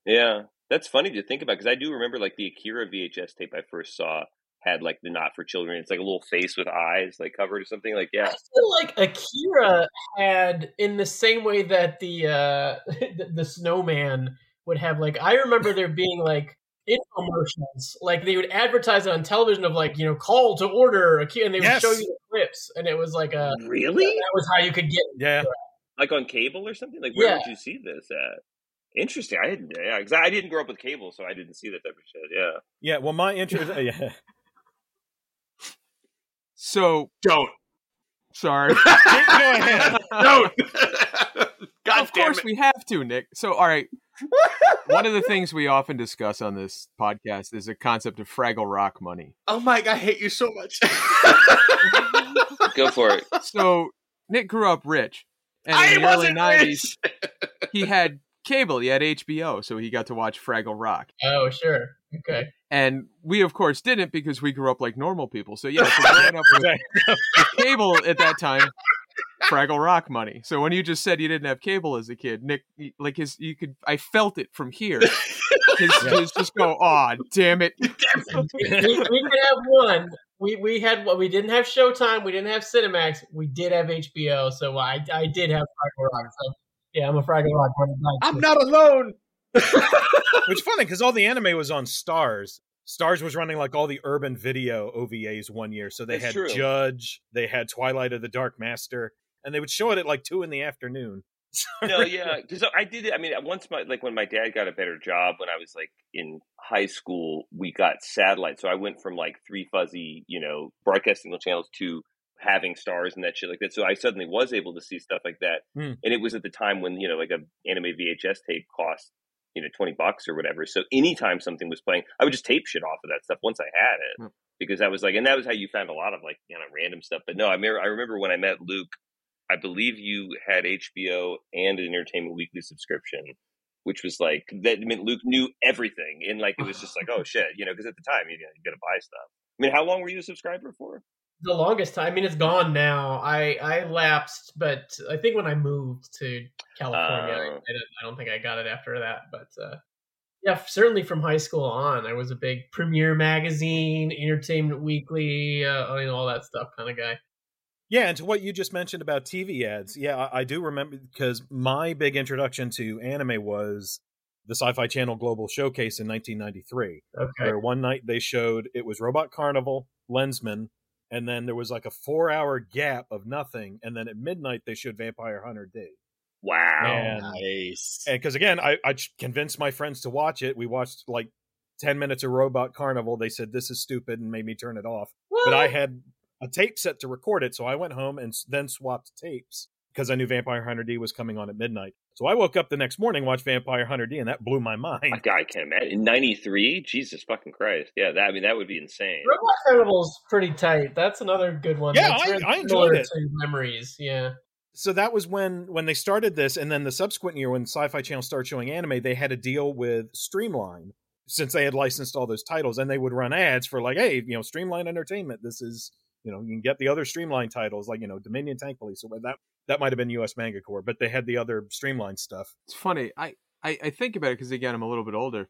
Yeah, that's funny to think about because I do remember like the Akira VHS tape I first saw had like the not for children. It's like a little face with eyes like covered or something. Like yeah. I yeah, feel like Akira had, in the same way that the uh, the, the snowman would have, like I remember there being like infomercials, like they would advertise it on television of like you know call to order Akira, and they would Yes. show you the clips, and it was like a really that was how you could get. Yeah. like on cable or something. Like where Yeah. would you see this at? Interesting. I didn't. Yeah, because I didn't grow up with cable, so I didn't see that type of shit. Yeah. Yeah. Well, my interest. uh, yeah. so Don't. sorry. Go ahead. Don't. God of damn course it. we have to, Nick. So all right. One of the things we often discuss on this podcast is the concept of Fraggle Rock money. Oh my god, I hate you so much. Go for it. So Nick grew up rich, and I in the early wasn't '90s, he had cable. He had HBO, so he got to watch Fraggle Rock. Oh sure, okay. And we, of course, didn't because we grew up like normal people. So yeah, so growing up with, with cable at that time, Fraggle Rock money. So when you just said you didn't have cable as a kid, Nick, like his, you could, I felt it from here. His, his just go, oh, damn it. we, we could have one. We we had what we didn't have Showtime. We didn't have Cinemax. We did have HBO. So I I did have Fraggle Rock. So yeah, I'm a Fraggle Rock. I'm not alone. Which funny because all the anime was on Starz. Starz was running like all the Urban Vision OVAs one year. So they That's had true. Judge, they had Twilight of the Dark Master, and they would show it at like two in the afternoon. no, yeah, because I did it. I mean, once my like when my dad got a better job when I was like in high school, we got satellite. So I went from like three fuzzy, you know, broadcasting channels to having Starz and that shit like that. So I suddenly was able to see stuff like that, Hmm. and it was at the time when you know like a anime VHS tape cost you know twenty bucks or whatever. So anytime something was playing, I would just tape shit off of that stuff once I had it. Hmm. Because that was like, and that was how you found a lot of like you know random stuff. But no, I remember, I remember when I met Luke, I believe you had HBO and an Entertainment Weekly subscription, which was like that meant Luke knew everything, and like it was just like, oh shit, you know, because at the time you know you got to buy stuff. I mean, how long were you a subscriber for? The longest time. I mean, it's gone now. I I lapsed, but I think when I moved to California, I, I, Oh. don't, I don't think I got it after that. But uh, yeah, certainly from high school on, I was a big Premiere Magazine, Entertainment Weekly, uh, I mean, all that stuff kind of guy. Yeah, and to what you just mentioned about TV ads, yeah, I, I do remember because my big introduction to anime was the Sci-Fi Channel Global Showcase in 1993, Okay. where one night they showed it was Robot Carnival, Lensman, and then there was like a four-hour gap of nothing, and then at midnight they showed Vampire Hunter D. Wow. And Nice. and because again, I, I convinced my friends to watch it. We watched like 10 minutes of Robot Carnival. They said this is stupid and made me turn it off. But I had a tape set to record it, so I went home and then swapped tapes because I knew Vampire Hunter D was coming on at midnight. So I woke up the next morning, watched Vampire Hunter D, and that blew my mind. I, I can't imagine. In '93, Jesus fucking Christ! Yeah, that I mean that would be insane. Robot Carnival's pretty tight. That's another good one. Yeah, I- I enjoyed it. To memories, yeah. So that was when when they started this, and then the subsequent year when Sci-Fi Channel started showing anime, they had a deal with Streamline since they had licensed all those titles, and they would run ads for like, hey, you know, Streamline Entertainment. This is you know you can get the other Streamline titles like you know Dominion Tank Police or that that might have been U.S. Manga Corps, but they had the other streamlined stuff. It's funny. I, I, I think about it because again, I'm a little bit older.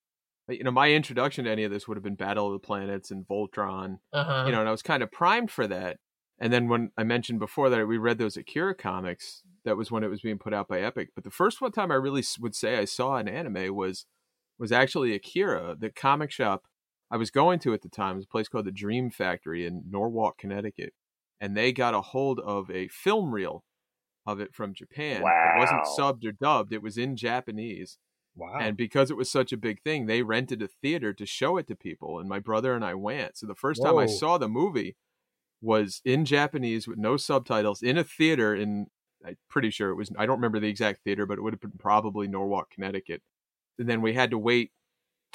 You know, my introduction to any of this would have been Battle of the Planets and Voltron. Uh huh. You know, and I was kind of primed for that. And then when I mentioned before that we read those Akira comics, that was when it was being put out by Epic. But the first one time I really would say I saw an anime was was actually Akira, the comic shop I was going to at the time. It was a place called the Dream Factory in Norwalk, Connecticut, and they got a hold of a film reel of it from Japan. It wasn't Wow. subbed or dubbed; it was in Japanese. Wow. And because it was such a big thing, they rented a theater to show it to people. And my brother and I went. So the first time I saw the movie was in Japanese with no subtitles in a theater in, I'm pretty sure it was, I don't remember the exact theater, but it would have been probably Norwalk, Connecticut. And then we had to wait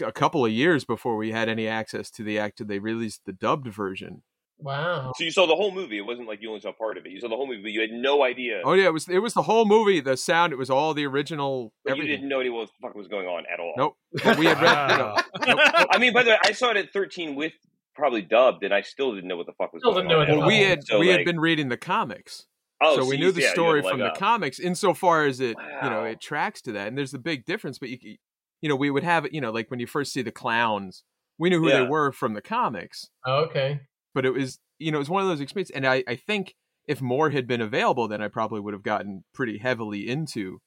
a couple of years before we had any access to the act. They released the dubbed version. Wow. So you saw the whole movie. It wasn't like you only saw part of it. You saw the whole movie, but you had no idea. Oh yeah, it was it was the whole movie. The sound, it was all the original. but you didn't know any what the fuck was going on at all. Nope. But we had read. You know, Wow. I mean, by the way, I saw it at 13 with probably dubbed, and I still didn't know what the fuck was Still going didn't know on. it at at well, we had So, we had been reading the comics. Oh, so we knew the yeah, story a leg from the up. comics insofar as it you know it tracks to that and there's the big difference but you you know we would have it you know like when you first see the clowns we knew who they were from the comics Oh, okay. But it was you know it was one of those experiences and i i think if more had been available then i probably would have gotten pretty heavily into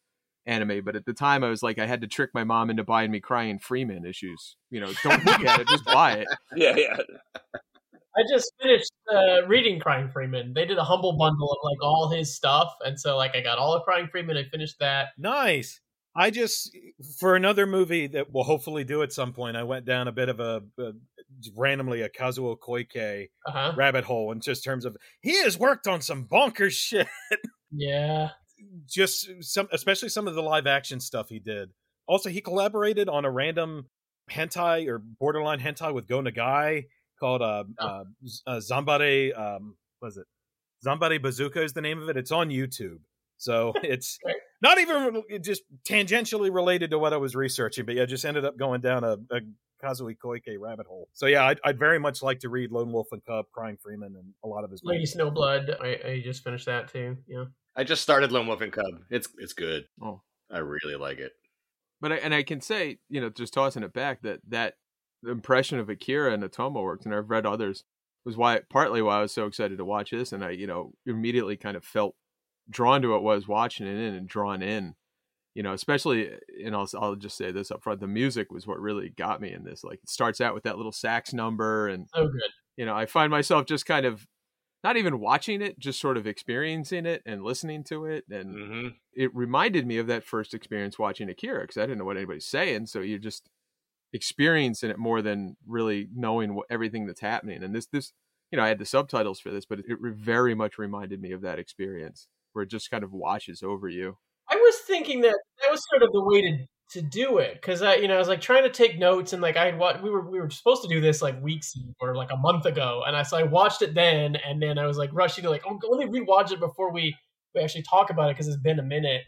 anime but at the time i was like i had to trick my mom into buying me crying freeman issues you know don't look at it just buy it Yeah, yeah. I just finished uh, reading Crying Freeman. They did a humble bundle of like all his stuff, and so like I got all of Crying Freeman. I finished that. Nice. I just for another movie that we'll hopefully do at some point. I went down a bit of a, a randomly a Kazuo Koike Uh huh. rabbit hole in just terms of he has worked on some bonkers shit. Yeah. Just some, especially some of the live action stuff he did. Also, he collaborated on a random hentai or borderline hentai with Go Nagai called uh, uh, Z- uh Zambare. Um, what is it? Zambare Bazooka is the name of it. It's on YouTube, so it's not even just tangentially related to what I was researching, but yeah, just ended up going down a, a Kazuo Koike rabbit hole. So yeah, I'd, I'd very much like to read Lone Wolf and Cub, Crying Freeman, and a lot of his. Lady Snowblood. I, I just finished that too. Yeah. I just started Lone Wolf and Cub. It's it's good. Oh. I really like it. But I, and I can say, you know, just tossing it back that that impression of Akira and Otomo works, and I've read others, was why partly why I was so excited to watch this, and I, you know, immediately kind of felt drawn to it. Was watching it in and drawn in, you know, especially, and I'll, I'll just say this up front: the music was what really got me in this. Like, it starts out with that little sax number, and So good. you know, I find myself just kind of not even watching it, just sort of experiencing it and listening to it, and Mm-hmm. it reminded me of that first experience watching Akira because I didn't know what anybody's saying, so you're just experiencing it more than really knowing what everything that's happening. And this, this, you know, I had the subtitles for this, but it, it very much reminded me of that experience where it just kind of washes over you. I was thinking that that was sort of the way to to do it because I, you know, I was like trying to take notes and like I had what we were we were supposed to do this like weeks or like a month ago, and I so I watched it then, and then I was like rushing to like oh let me rewatch it before we we actually talk about it because it's been a minute,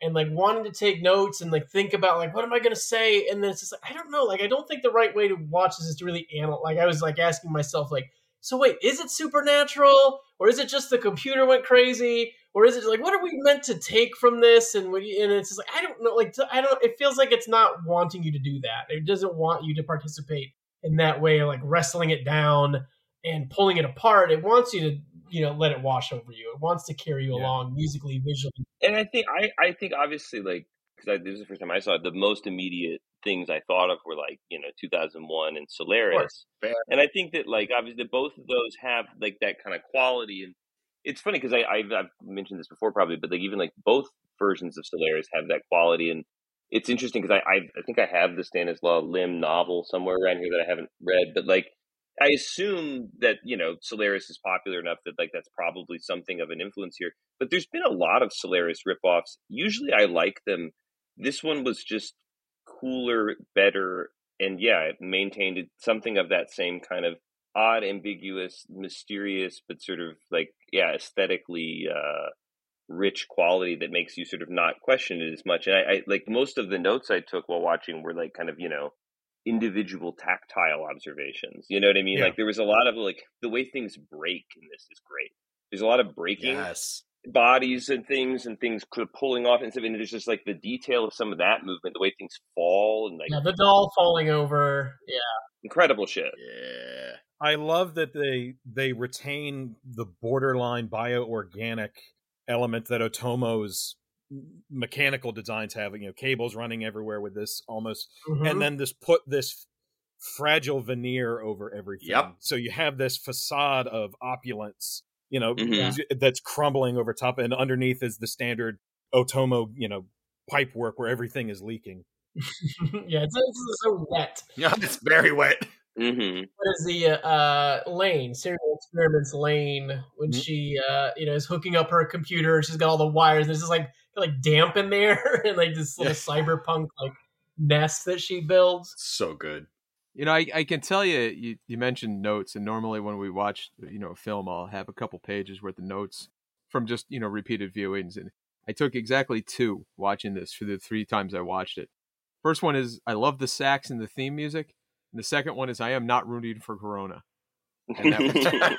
and like wanting to take notes and like think about like what am I gonna say, and then it's just like I don't know, like I don't think the right way to watch this is to really analyze. Like I was like asking myself like. So wait, is it supernatural, or is it just the computer went crazy, or is it like what are we meant to take from this? And what, and it's just like I don't know. Like I don't. It feels like it's not wanting you to do that. It doesn't want you to participate in that way, like wrestling it down and pulling it apart. It wants you to you know let it wash over you. It wants to carry you Yeah. along musically, visually. and I think I I think obviously like because this is the first time I saw it, the most immediate things I thought of were like you know 2001 and Solaris, and I think that like obviously both of those have like that kind of quality, and it's funny because I've, I've mentioned this before probably, but like even like both versions of Solaris have that quality, and it's interesting because I, I I think I have the Stanislaw Lem novel somewhere around here that I haven't read, but like. I assume that you know Solaris is popular enough that like that's probably something of an influence here. But there's been a lot of Solaris ripoffs. Usually, I like them. This one was just cooler, better, and yeah, it maintained something of that same kind of odd, ambiguous, mysterious, but sort of like yeah, aesthetically uh, rich quality that makes you sort of not question it as much. And I, I like most of the notes I took while watching were like kind of you know individual tactile observations. You know what I mean? Yeah. Like there was a lot of like the way things break in this is great. There's a lot of breaking Yes. bodies and things and things pulling off and stuff. And there's just like the detail of some of that movement, the way things fall and like Yeah, the doll falling over. Yeah, incredible shit. Yeah. I love that they they retain the borderline bioorganic element that Otomo's mechanical designs have. You know, cables running everywhere with this almost, Mhm. and then this put this fragile veneer over everything. Yep. So you have this facade of opulence, you know, Mhm. that's crumbling over top, and underneath is the standard Otomo, you know, pipe work where everything is leaking. yeah, it's, it's so wet. Yeah, it's very wet. Hmm what is the uh Lain serial experiments Lain when Mhm. she uh you know is hooking up her computer she's got all the wires And there's just like like damp in there and like this little cyberpunk like nest that she builds So good. You know, I, I can tell you, you, you mentioned notes, and normally when we watch, you know, a film, I'll have a couple pages worth of notes from just, you know, repeated viewings. And I took exactly two watching this for the three times I watched it. First one is I love the sax and the theme music. And the second one is I am not rooting for Corona. And that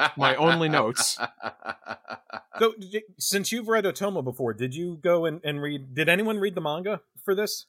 was my only notes. So, since you've read Otomo before, did you go and, and read? Did anyone read the manga for this?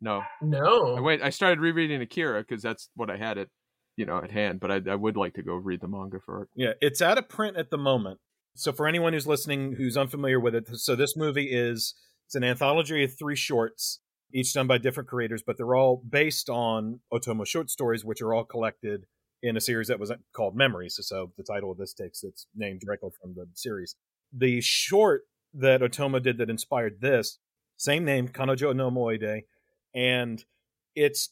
No, no I wait. I started rereading Akira because that's what I had at, you know, at hand. But I, I would like to go read the manga for it. Yeah, it's out of print at the moment. So for anyone who's listening who's unfamiliar with it, so this movie is it's an anthology of three shorts, each done by different creators, but they're all based on Otomo short stories, which are all collected in a series that was uh, called Memories. So the title of this takes its name directly from the series. The short that Otomo did that inspired this, same name, Kanojo no Omoide, and it's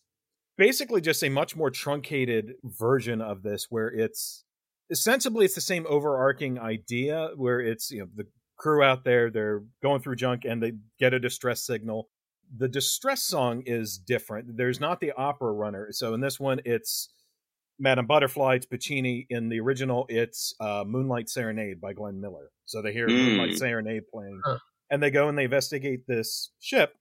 basically just a much more truncated version of this where it's ostensibly it's the same overarching idea where it's you know the crew out there they're going through junk and they get a distress signal the distress song is different. There's not the opera runner. So in this one it's madame butterfly it's Puccini. In the original it's uh, moonlight serenade by glenn miller. So they hear Mm. moonlight serenade playing Huh. and they go and they investigate this ship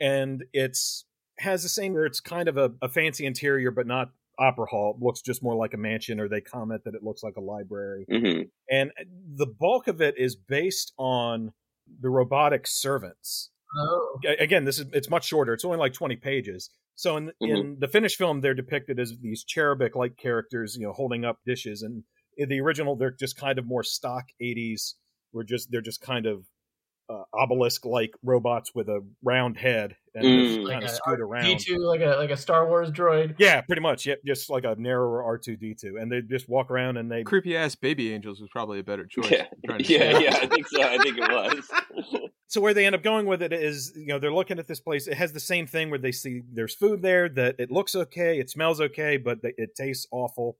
and it's has the same where it's kind of a, a fancy interior but not opera hall. It looks just more like a mansion or they comment that it looks like a library. Hmm and the bulk of it is based on the robotic servants oh. Again this is it's much shorter it's only like 20 pages. So in mm-hmm. in the finished film they're depicted as these cherubic like characters you know holding up dishes and in the original they're just kind of more stock 80s where just they're just kind of uh, obelisk like robots with a round head and Mm. kind Like of a scoot around. D two, like a like a Star Wars droid. Yeah, pretty much. Yep, just like a narrower R two D two, and they just walk around and they. Creepy ass baby angels was probably a better choice. Yeah, I'm trying to yeah, yeah. I think so. I think it was. So where they end up going with it is, you know, they're looking at this place. It has the same thing where they see there's food there that it looks okay, it smells okay, but they, it tastes awful.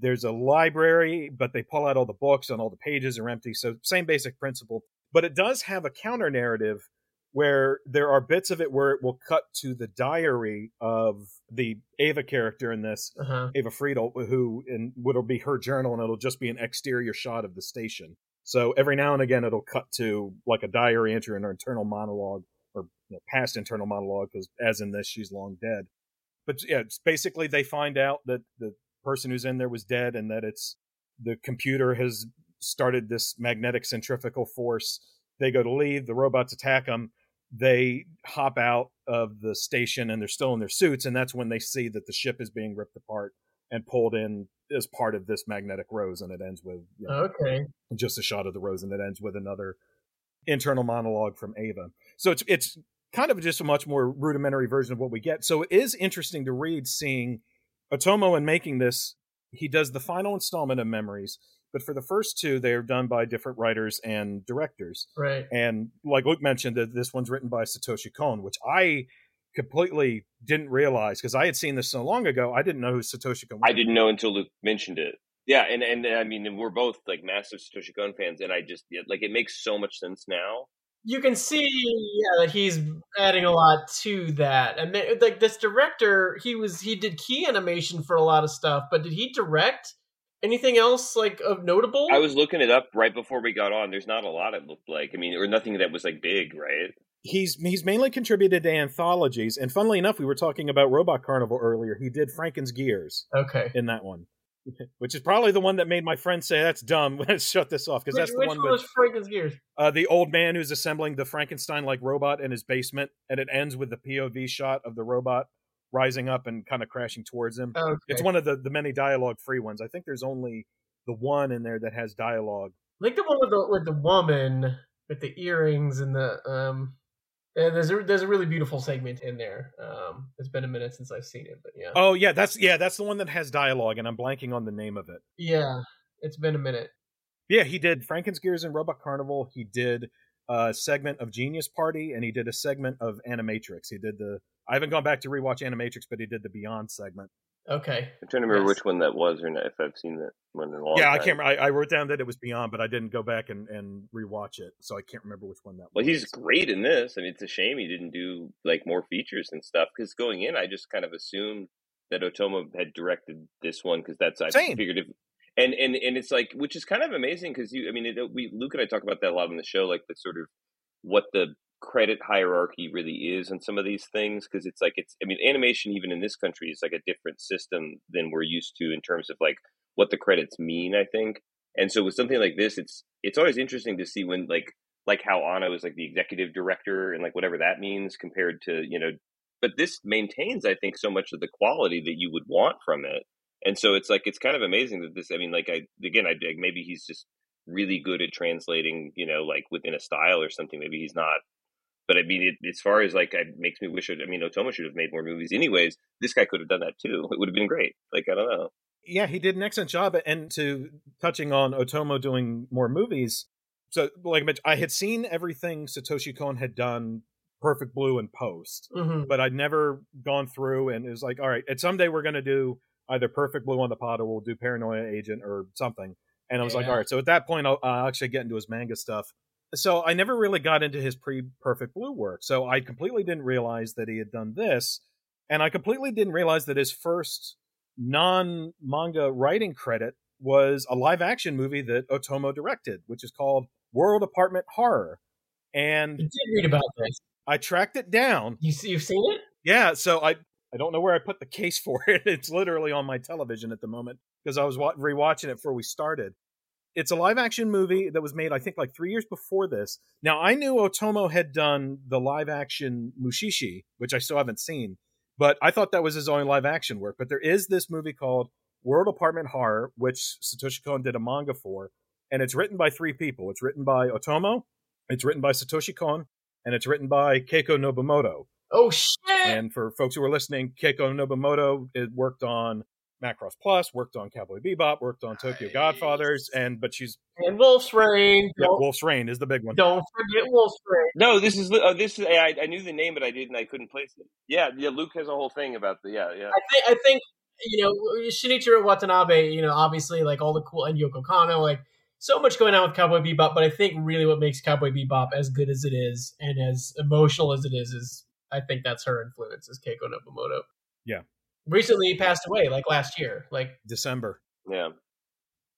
There's a library, but they pull out all the books and all the pages are empty. So same basic principle, but it does have a counter narrative where there are bits of it where it will cut to the diary of the Ava character in this, Uh-huh. Ava Friedel, who and what'll be her journal, and it'll just be an exterior shot of the station. So every now and again, it'll cut to like a diary entry and her internal monologue, or you know, past internal monologue, because as in this, she's long dead. But yeah, it's basically they find out that the person who's in there was dead, and that it's the computer has started this magnetic centrifugal force. They go to leave, the robots attack them. They hop out of the station and they're still in their suits, and that's when they see that the ship is being ripped apart and pulled in as part of this magnetic rose, and it ends with you know, Okay. just a shot of the rose, and it ends with another internal monologue from Ava. So it's it's kind of just a much more rudimentary version of what we get. So it is interesting to read seeing Otomo in making this. He does the final installment of Memories, but for the first two, they are done by different writers and directors. Right. And like Luke mentioned, that this one's written by Satoshi Kon, which I completely didn't realize because I had seen this so long ago. I didn't know who Satoshi Kon was. I didn't know until Luke mentioned it. Yeah, and and I mean, we're both like massive Satoshi Kon fans, and I just like it makes so much sense now. You can see, yeah, that he's adding a lot to that. I mean, like this director, he was he did key animation for a lot of stuff, but did he direct anything else like of notable? I was looking it up right before we got on. There's not a lot. It looked like. I mean, or nothing that was like big, right? he's he's mainly contributed to anthologies and funnily enough we were talking about robot carnival earlier he did franken's gears okay. in that one which is probably the one that made my friend say that's dumb let's shut this off because that's the which one one with was Franken's Gears? uh, the old man who's assembling the frankenstein like robot in his basement and it ends with the pov shot of the robot rising up and kind of crashing towards him Okay. it's one of the, the many dialogue free ones i think there's only the one in there that has dialogue like the one with the with the woman with the earrings and the um. Yeah, there's a there's a really beautiful segment in there. Um, it's been a minute since I've seen it, but yeah, oh yeah that's yeah that's the one that has dialogue and i'm blanking on the name of it yeah, it's been a minute. Yeah, he did Franken's Gears and Robot Carnival. He did a segment of Genius Party, and he did a segment of Animatrix. He did the. I haven't gone back to rewatch Animatrix, but he did the Beyond segment. Okay, I'm trying to remember Yes. which one that was, or not, if I've seen that one in a long yeah, I can't. I, I wrote down that it was Beyond, but I didn't go back and, and rewatch it, so I can't remember which one that Well, was. Well, he's great in this. I mean, it's a shame he didn't do like more features and stuff. Because going in, I just kind of assumed that Otomo had directed this one because that's I Same. figured if and and and it's like which is kind of amazing because you I mean it, we Luke and I talk about that a lot on the show like the sort of what the credit hierarchy really is on some of these things because it's like it's I mean animation even in this country is like a different system than we're used to in terms of like what the credits mean I think. And so with something like this it's it's always interesting to see when like like how Anno is like the executive director and like whatever that means compared to you know but this maintains I think so much of the quality that you would want from it and so it's like it's kind of amazing that this i mean like i again i like maybe he's just really good at translating you know like within a style or something maybe he's not. But i mean it, as far as like it makes me wish it, i mean otomo should have made more movies anyways. This guy could have done that too. It would have been great. Like i don't know. Yeah, he did an excellent job. And to touching on Otomo doing more movies, so like I mentioned, I had seen everything Satoshi Kon had done, Perfect Blue and Post, hmm but I'd never gone through and it was like, all right, and someday we're going to do either Perfect Blue on the pod or we'll do Paranoia Agent or something. And I was like, all right, so at that point, I'll, I'll actually get into his manga stuff. So I never really got into his pre Perfect Blue work. So I completely didn't realize that he had done this. And I completely didn't realize that his first non manga writing credit was a live action movie that Otomo directed, which is called World Apartment Horror. And You did read about this. I tracked it down You see, you've seen it? yeah, so I I don't know where I put the case for it. It's literally on my television at the moment because I was rewatching it before we started. It's a live action movie that was made I think like 3 years before this. Now, I knew Otomo had done the live action Mushishi, which I still haven't seen, but I thought that was his only live action work, but there is this movie called World Apartment Horror, which Satoshi Kon did a manga for, and it's written by three people. It's written by Otomo, It's written by Satoshi Kon and it's written by Keiko Nobumoto. Oh shit! And for folks who are listening, Keiko Nobumoto it worked on Macross Plus, worked on Cowboy Bebop, worked on Tokyo Nice. Godfathers, and but she's and Wolf's Rain. yeah, Don't, Wolf's Rain is the big one. don't forget Wolf's Rain. No, this is oh, this is I, I knew the name, but I didn't. I couldn't place it. Yeah, yeah. Luke has a whole thing about the yeah, yeah. I think I think you know Shinichiro Watanabe. You know, obviously like all the cool and Yoko Kanno, like so much going on with Cowboy Bebop. But I think really what makes Cowboy Bebop as good as it is and as emotional as it is is I think that's her influence is Keiko Nobumoto. Yeah. Recently he passed away, like last year. Like December. Yeah.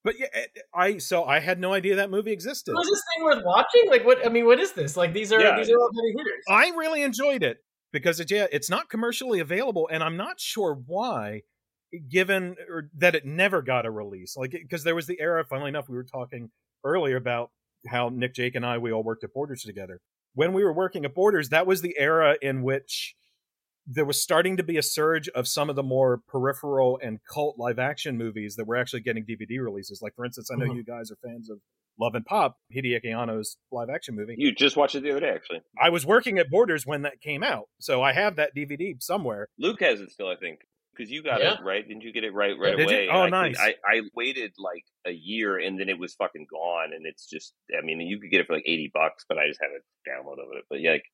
But yeah, I so I had no idea that movie existed. was this thing worth watching? Like what? I mean, what is this? Like these are Yeah, these are all heavy hitters. I really enjoyed it because it, yeah, it's not commercially available, and I'm not sure why, given or that it never got a release. Like because there was the era. Funnily enough, we were talking earlier about how Nick, Jake, and I we all worked at Borders together. When we were working at Borders, that was the era in which there was starting to be a surge of some of the more peripheral and cult live action movies that were actually getting DVD releases. Like for instance, I know Mhm. you guys are fans of Love and Pop, Hideaki Anno's live action movie. You just watched it the other day, actually. I was working at Borders when that came out, so I have that DVD somewhere. Luke has it still, I think, because you got Yeah. it right. Didn't you get it right right you? away? Oh, I, nice. I I waited like a year, and then it was fucking gone. And it's just, I mean, you could get it for like eighty bucks, but I just had a download of it. But yeah, like,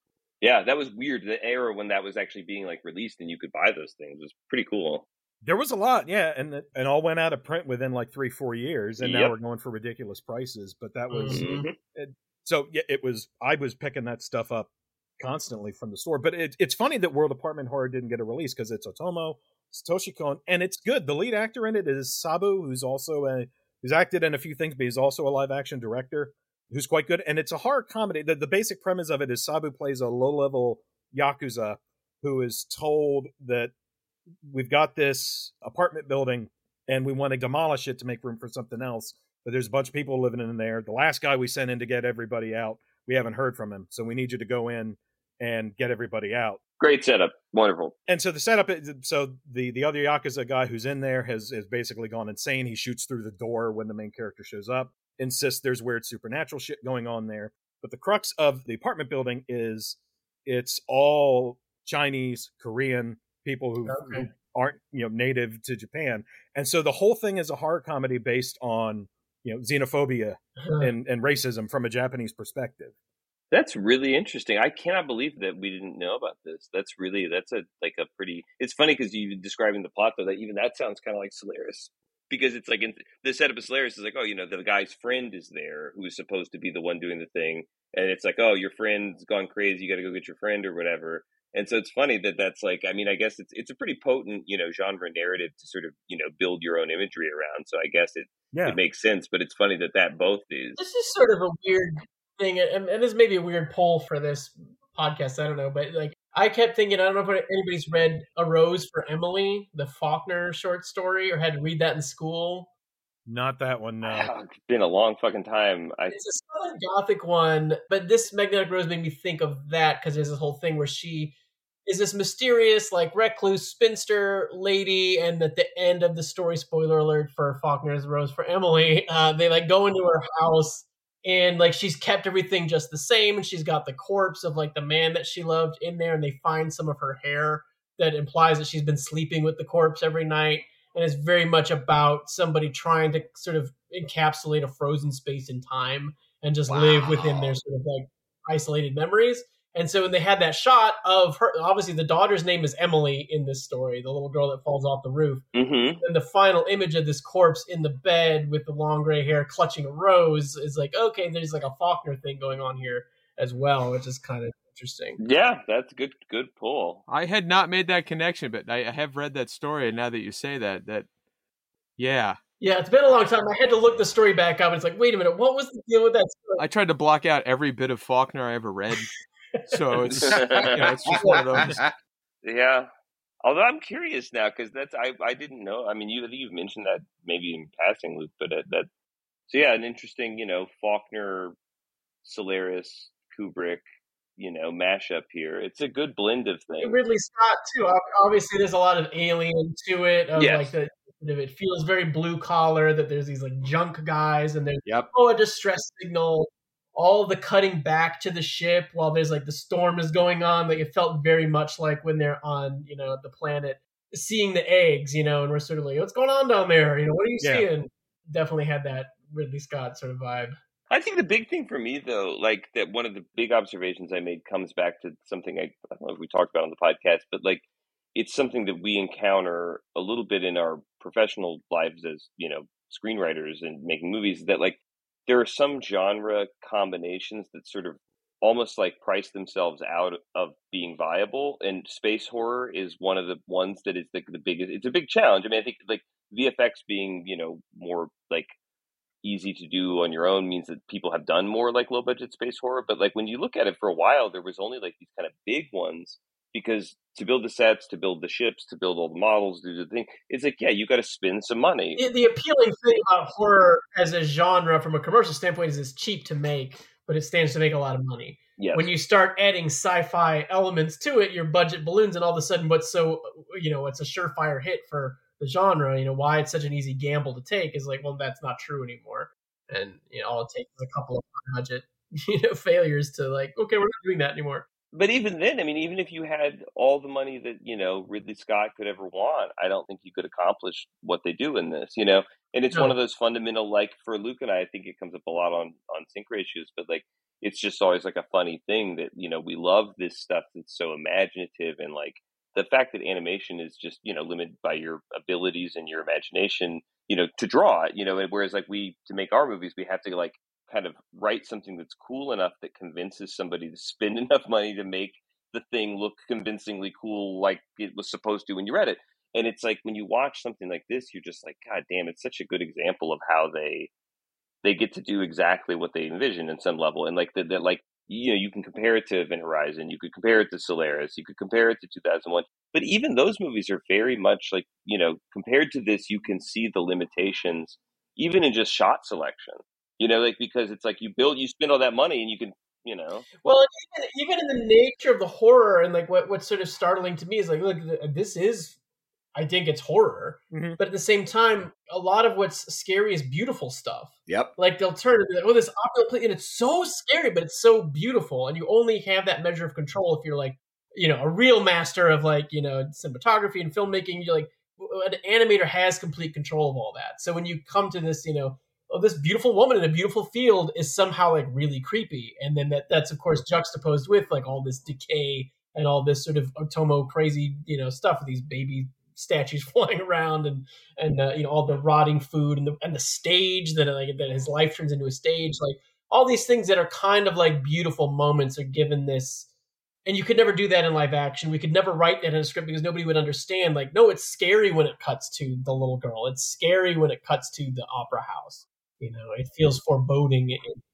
yeah, that was weird. The era when that was actually being like released and you could buy those things was pretty cool. There was a lot, yeah, and it- and all went out of print within like three, four years, and now we're going for ridiculous prices. But that was Mhm. Mhm. so yeah, it was. I was picking that stuff up constantly from the store. But it, it's funny that World Apartment Horror didn't get a release because it's Otomo, Satoshi Kon, and it's good. The lead actor in it is Sabu, who's also a who's acted in a few things, but he's also a live action director who's quite good. And it's a horror comedy. The, the basic premise of it is Sabu plays a low level yakuza who is told that we've got this apartment building and we want to demolish it to make room for something else. But there's a bunch of people living in there. The last guy we sent in to get everybody out, we haven't heard from him. So we need you to go in and get everybody out. Great setup, wonderful. And so the setup is so the the other yakuza guy who's in there has has basically gone insane. He shoots through the door when the main character shows up. Insists there's weird supernatural shit going on there. But the crux of the apartment building is it's all Chinese, Korean people who, Okay. who aren't you know native to Japan, and so the whole thing is a horror comedy based on you know xenophobia uh-huh. and, and racism from a Japanese perspective. That's really interesting. I cannot believe that we didn't know about this. That's really that's a like a pretty. It's funny because you describing the plot though that even that sounds kind of like Solaris because it's like in the setup of Solaris is like oh you know the guy's friend is there who is supposed to be the one doing the thing and it's like oh your friend's gone crazy you got to go get your friend or whatever and so it's funny that that's like I mean I guess it's it's a pretty potent you know genre narrative to sort of you know build your own imagery around so I guess it Yeah, it makes sense but it's funny that that both is this is sort of a weird thing, and, and this may be a weird poll for this podcast. I don't know, but like I kept thinking, I don't know if anybody's read "A Rose for Emily," the Faulkner short story, or had to read that in school. not that one. No. it's been a long fucking time I It's a Southern Gothic one, but this Magnetic Rose made me think of that because there's this whole thing where she is this mysterious, like recluse spinster lady, and at the end of the story, spoiler alert for Faulkner's Rose for Emily, uh, they like go into her house and like she's kept everything just the same, and she's got the corpse of like the man that she loved in there, and they find some of her hair that implies that she's been sleeping with the corpse every night and it's very much about somebody trying to sort of encapsulate a frozen space in time and just live within their sort of like isolated memories. And so when they had that shot of her, obviously the daughter's name is Emily in this story, the little girl that falls off the roof. mm-hmm. And the final image of this corpse in the bed with the long gray hair clutching a rose is like, okay, there's like a Faulkner thing going on here as well, which is kind of interesting. Yeah, that's good. Good pull. I had not made that connection, but I I have read that story, and now that you say that, that yeah, Yeah, it's been a long time. I had to look the story back up. It's like, wait a minute, what was the deal with that story? I tried to block out every bit of Faulkner I ever read, so it's you know, it's just one of those. Yeah. Although I'm curious now because that's I I didn't know. I mean, you I think you've mentioned that maybe in passing, Luke, but that, that so yeah, an interesting you know Faulkner, Solaris, Kubrick, you know mashup here. It's a good blend of things. Ridley Scott too. Obviously, there's a lot of alien to it. Of Yes. like the, it feels very blue collar. That there's these like junk guys, and there's Yep. oh a distress signal. All the cutting back to the ship while there's like the storm is going on. Like it felt very much like when they're on, you know, the planet seeing the eggs, you know, and we're sort of like, what's going on down there? You know, what are you Yeah. seeing? Definitely had that Ridley Scott sort of vibe. I think the big thing for me, though, like that one of the big observations I made comes back to something I, I don't know if we talked about on the podcast, but like it's something that we encounter a little bit in our professional lives as, you know, screenwriters and making movies that like there are some genre combinations that sort of almost like price themselves out of being viable. And space horror is one of the ones that is the, the biggest, it's a big challenge. I mean, I think like VFX being, you know, more like easy to do on your own means that people have done more like low budget space horror. But like when you look at it for a while, there was only like these kind of big ones because to build the sets, to build the ships, to build all the models, do the thing, it's like, yeah, you got to spend some money. The, the appealing thing about horror as a genre from a commercial standpoint is it's cheap to make, but it stands to make a lot of money. Yes. When you start adding sci-fi elements to it, your budget balloons, and all of a sudden, what's so you know, it's a surefire hit for the genre. You know, why it's such an easy gamble to take is like, well, that's not true anymore. And you know, all it takes is a couple of budget, you know, failures to like, okay, we're not doing that anymore. But even then, I mean, even if you had all the money that you know Ridley Scott could ever want, I don't think you could accomplish what they do in this. You know, and it's No. one of those fundamental, like for Luke and I, I think it comes up a lot on on sync ratios, but like it's just always like a funny thing that you know we love this stuff that's so imaginative and like the fact that animation is just you know limited by your abilities and your imagination, you know, to draw it. You know, and whereas like we to make our movies, we have to like kind of write something that's cool enough that convinces somebody to spend enough money to make the thing look convincingly cool like it was supposed to when you read it. And it's like when you watch something like this, you're just like, God damn, it's such a good example of how they they get to do exactly what they envision in some level. And like that like you know, you can compare it to Event Horizon, you could compare it to Solaris, you could compare it to 2001. But even those movies are very much like, you know, compared to this, you can see the limitations, even in just shot selection. You know, like because it's like you build, you spend all that money, and you can, you know, Well, even, even in the nature of the horror and like what what's sort of startling to me is like, look, this is, I think it's horror, Mhm. but at the same time, a lot of what's scary is beautiful stuff. Yep. Like they'll turn and be like, oh, this opera play, and it's so scary, but it's so beautiful, and you only have that measure of control if you're like, you know, a real master of like, you know, cinematography and filmmaking. You're like, an animator has complete control of all that. So when you come to this, you know, oh, this beautiful woman in a beautiful field is somehow like really creepy, and then that that's of course juxtaposed with like all this decay and all this sort of Otomo crazy, you know, stuff with these baby statues flying around and and uh, you know all the rotting food and the and the stage that like that his life turns into a stage. Like all these things that are kind of like beautiful moments are given this and you could never do that in live action. We could never write that in a script because nobody would understand. Like no it's scary when it cuts to the little girl. It's scary when it cuts to the opera house you know it feels foreboding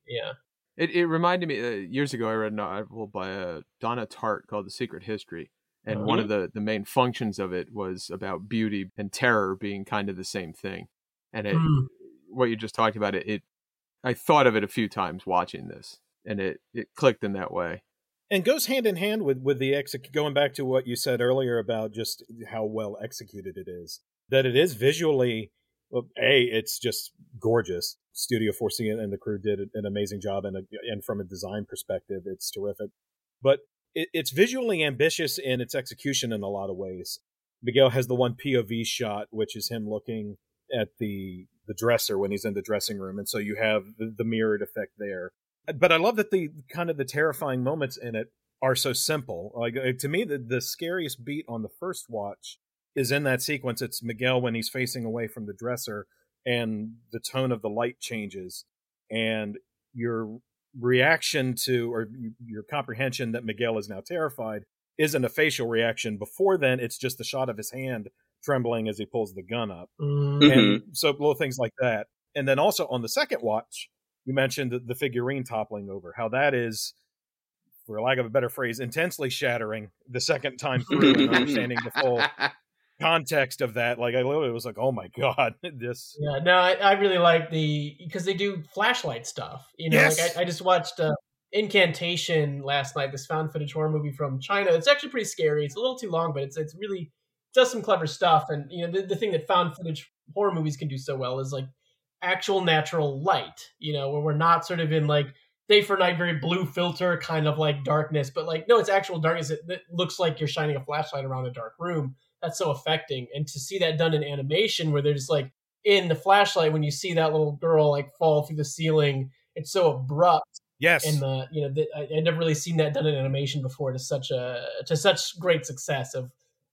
yeah It, it reminded me uh, years ago. I read a novel by uh, Donna Tartt called "The Secret History," and one of the the main functions of it was about beauty and terror being kind of the same thing. And it, Mm. what you just talked about, it, it, I thought of it a few times watching this, and it it clicked in that way. and goes hand in hand with with the exec going back to what you said earlier about just how well executed it is that it is visually well, a it's just gorgeous. Studio 4c and the crew did an amazing job and, a, and from a design perspective it's terrific. But it, it's visually ambitious in its execution in a lot of ways. Miguel has the one pov shot which is him looking at the the dresser when he's in the dressing room and so you have the, the mirrored effect there. But I love that the kind of the terrifying moments in it are so simple. Like uh, to me, the the scariest beat on the first watch is in that sequence. It's Miguel when he's facing away from the dresser, and the tone of the light changes, and your reaction to or your comprehension that Miguel is now terrified isn't a facial reaction. Before then, it's just the shot of his hand trembling as he pulls the gun up Mm. Mhm. and so little things like that. And then also on the second watch, you mentioned the, the figurine toppling over. How that is, for lack of a better phrase, intensely shattering the second time through and understanding the full context of that. Like I literally was like, oh my god, this. Yeah, no, I, I really like the because they do flashlight stuff. You know, Yes. like I, I just watched uh, Incantation last night. This found footage horror movie from China. It's actually pretty scary. It's a little too long, but it's it's really does some clever stuff. And you know, the, the thing that found footage horror movies can do so well is like actual natural light. You know, where we're not sort of in like day for night, very blue filter, kind of like darkness, but like no, it's actual darkness. It, it looks like you're shining a flashlight around a dark room. That's so affecting, and to see that done in animation, where they're just like in the flashlight when you see that little girl like fall through the ceiling, it's so abrupt. Yes, and the you know the, I, would never really seen that done in animation before to such a to such great success of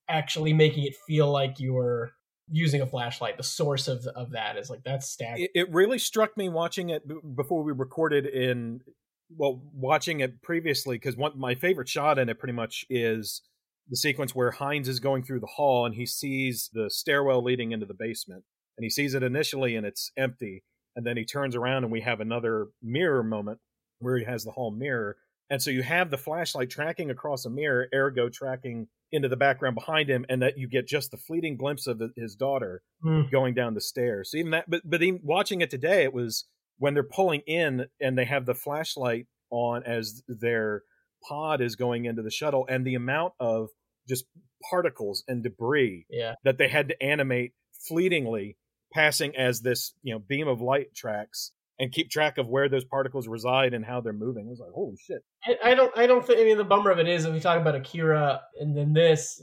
actually making it feel like you're using a flashlight. The source of of that is like that's staggering. It, it really struck me watching it before we recorded in well watching it previously because one my favorite shot in it pretty much is the sequence where Heintz is going through the hall and he sees the stairwell leading into the basement. And he sees it initially and it's empty. And then he turns around and we have another mirror moment where he has the hall mirror. And so you have the flashlight tracking across a mirror ergo tracking into the background behind him and that you get just the fleeting glimpse of his daughter mm. going down the stairs. So even that but but even watching it today it was when they're pulling in and they have the flashlight on as their pod is going into the shuttle and the amount of just particles and debris yeah. that they had to animate fleetingly passing as this you know beam of light tracks and keep track of where those particles reside and how they're moving. It was like, holy shit. I, I don't I don't think I mean the bummer of it is if we talk about Akira and then this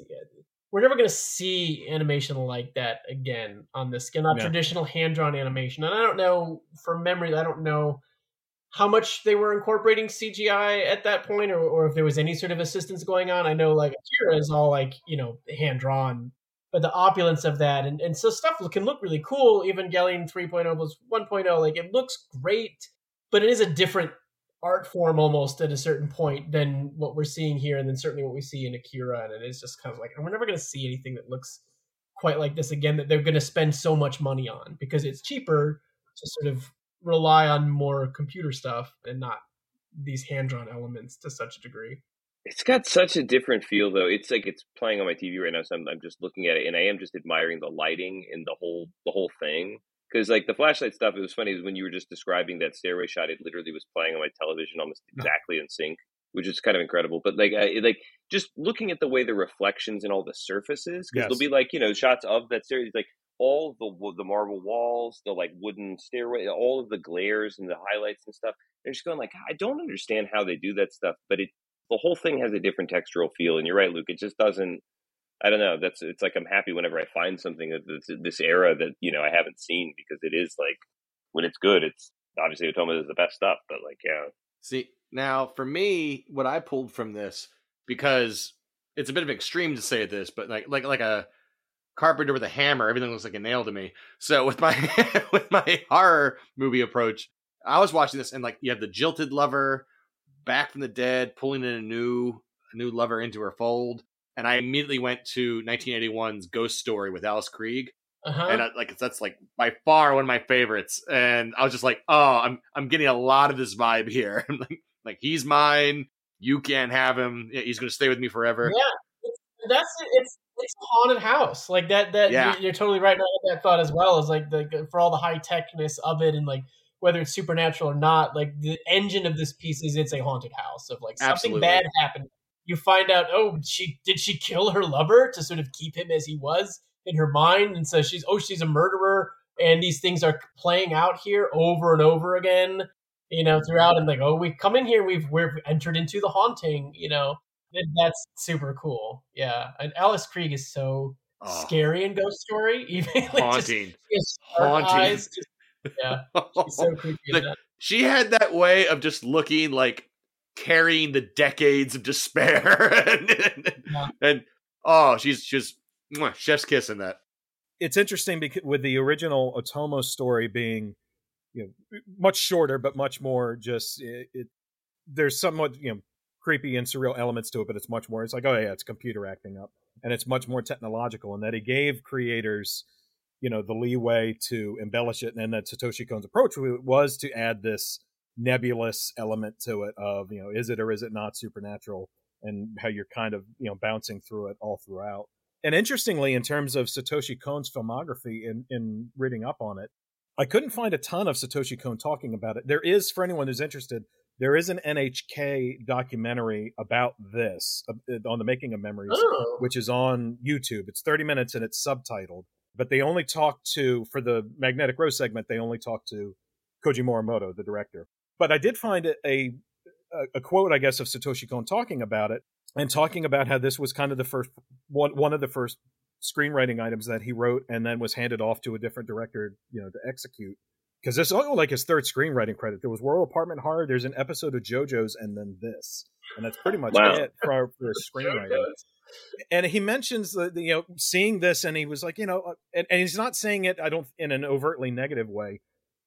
we're never gonna see animation like that again on this skin, not traditional hand drawn animation. And I don't know from memory, I don't know how much they were incorporating CGI at that point or, or if there was any sort of assistance going on. I know like Akira is all like, you know, hand drawn but the opulence of that and, and so stuff can look really cool evangelion 3.0 was 1.0 like it looks great but it is a different art form almost at a certain point than what we're seeing here and then certainly what we see in akira and it is just kind of like we're never going to see anything that looks quite like this again that they're going to spend so much money on because it's cheaper to sort of rely on more computer stuff and not these hand-drawn elements to such a degree it's got such a different feel, though. It's like it's playing on my TV right now, so I'm, I'm just looking at it, and I am just admiring the lighting and the whole the whole thing. Because like the flashlight stuff, it was funny when you were just describing that stairway shot. It literally was playing on my television almost exactly in sync, which is kind of incredible. But like, I, like just looking at the way the reflections and all the surfaces, because yes. there'll be like you know shots of that stairway, like all the the marble walls, the like wooden stairway, all of the glares and the highlights and stuff. They're just going like, I don't understand how they do that stuff, but it the whole thing has a different textural feel. And you're right, Luke. It just doesn't. I don't know. That's it's like I'm happy whenever I find something that's this era that you know I haven't seen because it is like when it's good. It's obviously Otomo is the best stuff, but like yeah. See now for me, what I pulled from this because it's a bit of extreme to say this, but like like like a carpenter with a hammer, everything looks like a nail to me. So with my with my horror movie approach, I was watching this and like you have the jilted lover, back from the dead, pulling in a new a new lover into her fold, and I immediately went to 1981's Ghost Story with Alice Krige, Uh-huh. And I, like that's like by far one of my favorites, and I was just like, "Oh, I'm I'm getting a lot of this vibe here. like, like he's mine. You can't have him. He's going to stay with me forever." Yeah, that's it's it's a haunted house like that. That yeah. you're, you're totally right. I that thought as well. Is like the for all the high techness of it and like whether it's supernatural or not, like the engine of this piece is it's a haunted house of like something Absolutely. bad happened. You find out, oh, she did she kill her lover to sort of keep him as he was in her mind, and so she's oh she's a murderer, and these things are playing out here over and over again, you know, throughout, and like oh we come in here, we've we've entered into the haunting, you know, that's super cool, yeah, and Alice Krige is so oh. scary in Ghost Story, even like, haunting, just, haunting. Eyes, just yeah, she's so creepy. like, she had that way of just looking like carrying the decades of despair, and, and, yeah. and oh, she's she's mwah, chef's kiss in that. It's interesting because with the original Otomo story being, you know, much shorter but much more just it, it there's somewhat you know creepy and surreal elements to it, but it's much more. It's like, oh yeah, it's computer acting up, and it's much more technological, and that he gave creators you know the leeway to embellish it. And then that satoshi kon's approach was to add this nebulous element to it of you know is it or is it not supernatural? And how you're kind of you know bouncing through it all throughout. And interestingly in terms of satoshi kon's filmography in in reading up on it i couldn't find a ton of satoshi kon talking about it. There is for anyone who's interested there is an nhk documentary about this uh, on the making of memories oh. which is on youtube it's 30 minutes and it's subtitled but they only talk to for the magnetic rose segment they only talk to koji morimoto the director But I did find a, a a quote, I guess, of Satoshi Kon talking about it and talking about how this was kind of the first one one of the first screenwriting items that he wrote and then was handed off to a different director, you know, to execute. Because this is only like his third screenwriting credit. There was World Apartment Horror, there's an episode of JoJo's, and then this, and that's pretty much Wow. it for, for his screenwriting and he mentions the, the you know seeing this and he was like you know uh, and, and he's not saying it i don't in an overtly negative way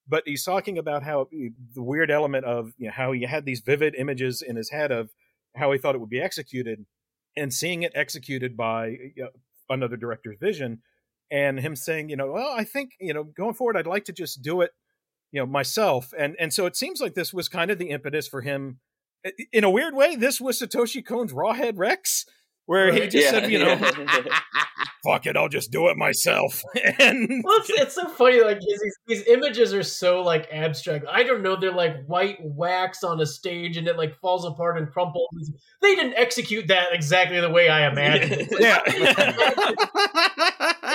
but he's talking about how eh, the weird element of you know how he had these vivid images in his head of how he thought it would be executed and seeing it executed by eh, you uh, know, another director's vision and him saying you know well i think you know going forward i'd like to just do it you know myself and and so it seems like this was kind of the impetus for him in a weird way this was satoshi kon's rawhead rex where he just Yeah, said you know yeah. fuck it, I'll just do it myself. and Well, it's, it's so funny. Like his, these, these images are so like abstract. I don't know. They're like white wax on a stage, and it like falls apart and crumbles. They didn't execute that exactly the way I imagined. it. yeah,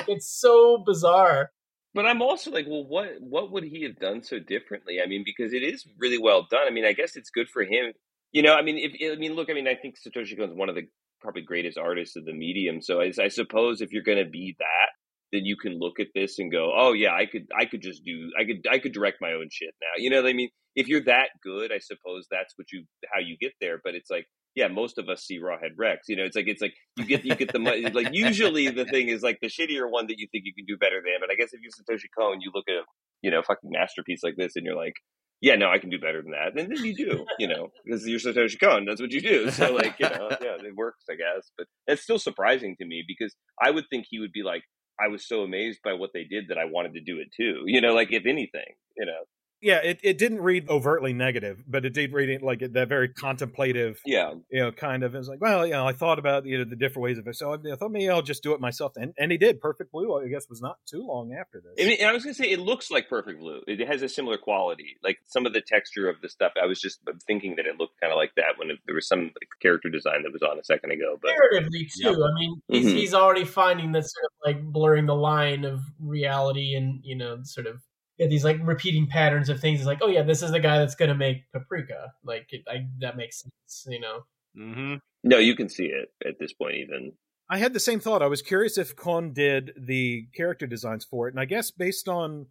it's so bizarre. But I'm also like, well, what what would he have done so differently? I mean, because it is really well done. I mean, I guess it's good for him. You know, I mean, if I mean, look, I mean, I think Satoshi Kon is one of the probably greatest artists of the medium. So I, I suppose if you're going to be that, then you can look at this and go, oh yeah, I could I could just do I could I could direct my own shit now. You know what I mean? If you're that good, I suppose that's what you how you get there. But it's like yeah, most of us see Rawhead Rex. You know, it's like it's like you get you get the money. like usually the thing is like the shittier one that you think you can do better than. But I guess if you're Satoshi Kon, you look at you know fucking masterpiece like this and you're like, yeah, no, I can do better than that. And then you do, you know, because you're Satoshi Kon. That's what you do. So like you know, yeah, it works, I guess. But that's still surprising to me because I would think he would be like, I was so amazed by what they did that I wanted to do it too. You know, like if anything, you know, yeah. It, it didn't read overtly negative, but it did read it like that very contemplative, yeah. you know, kind of. It was like, well, you know, I thought about you know the different ways of it, so I, I thought maybe I'll just do it myself. And and he did. Perfect Blue, I guess, was not too long after this. I, mean, I was gonna say it looks like Perfect Blue. It has a similar quality, like some of the texture of the stuff. I was just thinking that it looked kind of like that when it, there was some like, character design that was on a second ago. But Narratively too. Yep. I mean, he's, Mhm. he's already finding that sort of like blurring the line of reality and you know sort of yeah, these like repeating patterns of things. It's like, oh yeah, this is the guy that's gonna make Paprika. Like it, I, that makes sense. You know. Mm-hmm. no, you can see it at this point. Even I had the same thought. I was curious if Kon did the character designs for it, and I guess based on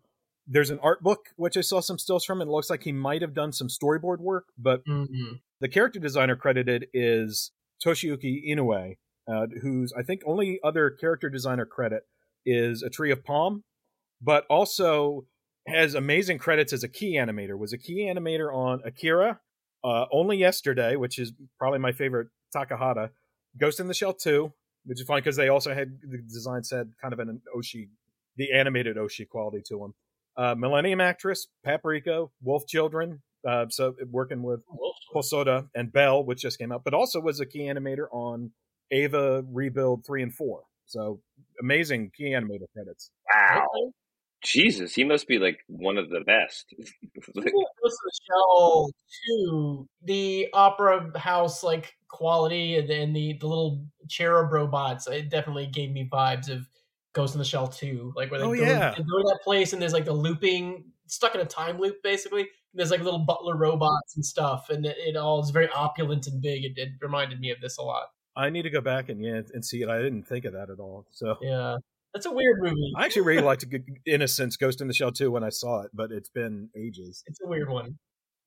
there's an art book which I saw some stills from, and it looks like he might have done some storyboard work, but Mm-hmm. the character designer credited is Toshiyuki Inoue, uh, whose I think only other character designer credit is A Tree of Palme, but also has amazing credits as a key animator. Was a key animator on Akira, uh, Only Yesterday, which is probably my favorite Takahata, Ghost in the Shell 2, which is fun because they also had the design said kind of an Oshii, the animated Oshii quality to them. Uh, Millennium Actress, Paprika, Wolf Children, uh, so working with Hosoda and Belle, which just came out, but also was a key animator on Eva Rebuild 3 and 4. So amazing key animator credits. wow, Jesus, he must be like one of the best. Like, People Ghost in the Shell too. The opera house like quality and, and the the little cherub robots. It definitely gave me vibes of Ghost in the Shell 2. Like where they Oh, go, yeah. they go to that place and there's like the looping stuck in a time loop basically. There's like little butler robots and stuff, and it, it all is very opulent and big. It, it reminded me of this a lot. I need to go back and yeah and see it. I didn't think of that at all. So Yeah, that's a weird movie. I actually really liked Innocence Ghost in the Shell 2 when I saw it, but it's been ages. It's a weird one.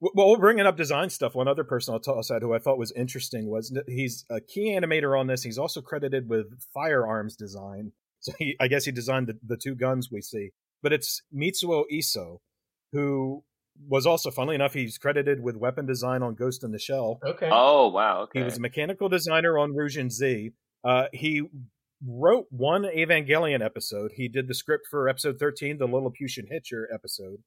Well, we're bringing up design stuff. One other person I'll toss out who I thought was interesting was he's a key animator on this. He's also credited with firearms design. So he, I guess he designed the, the two guns we see. But it's Mitsuo Iso, who was also, funnily enough, he's credited with weapon design on Ghost in the Shell. Okay. oh wow, okay. He was a mechanical designer on Roujin Z. Uh, he wrote one Evangelion episode. He did the script for episode 13, the Lilliputian Hitcher episode,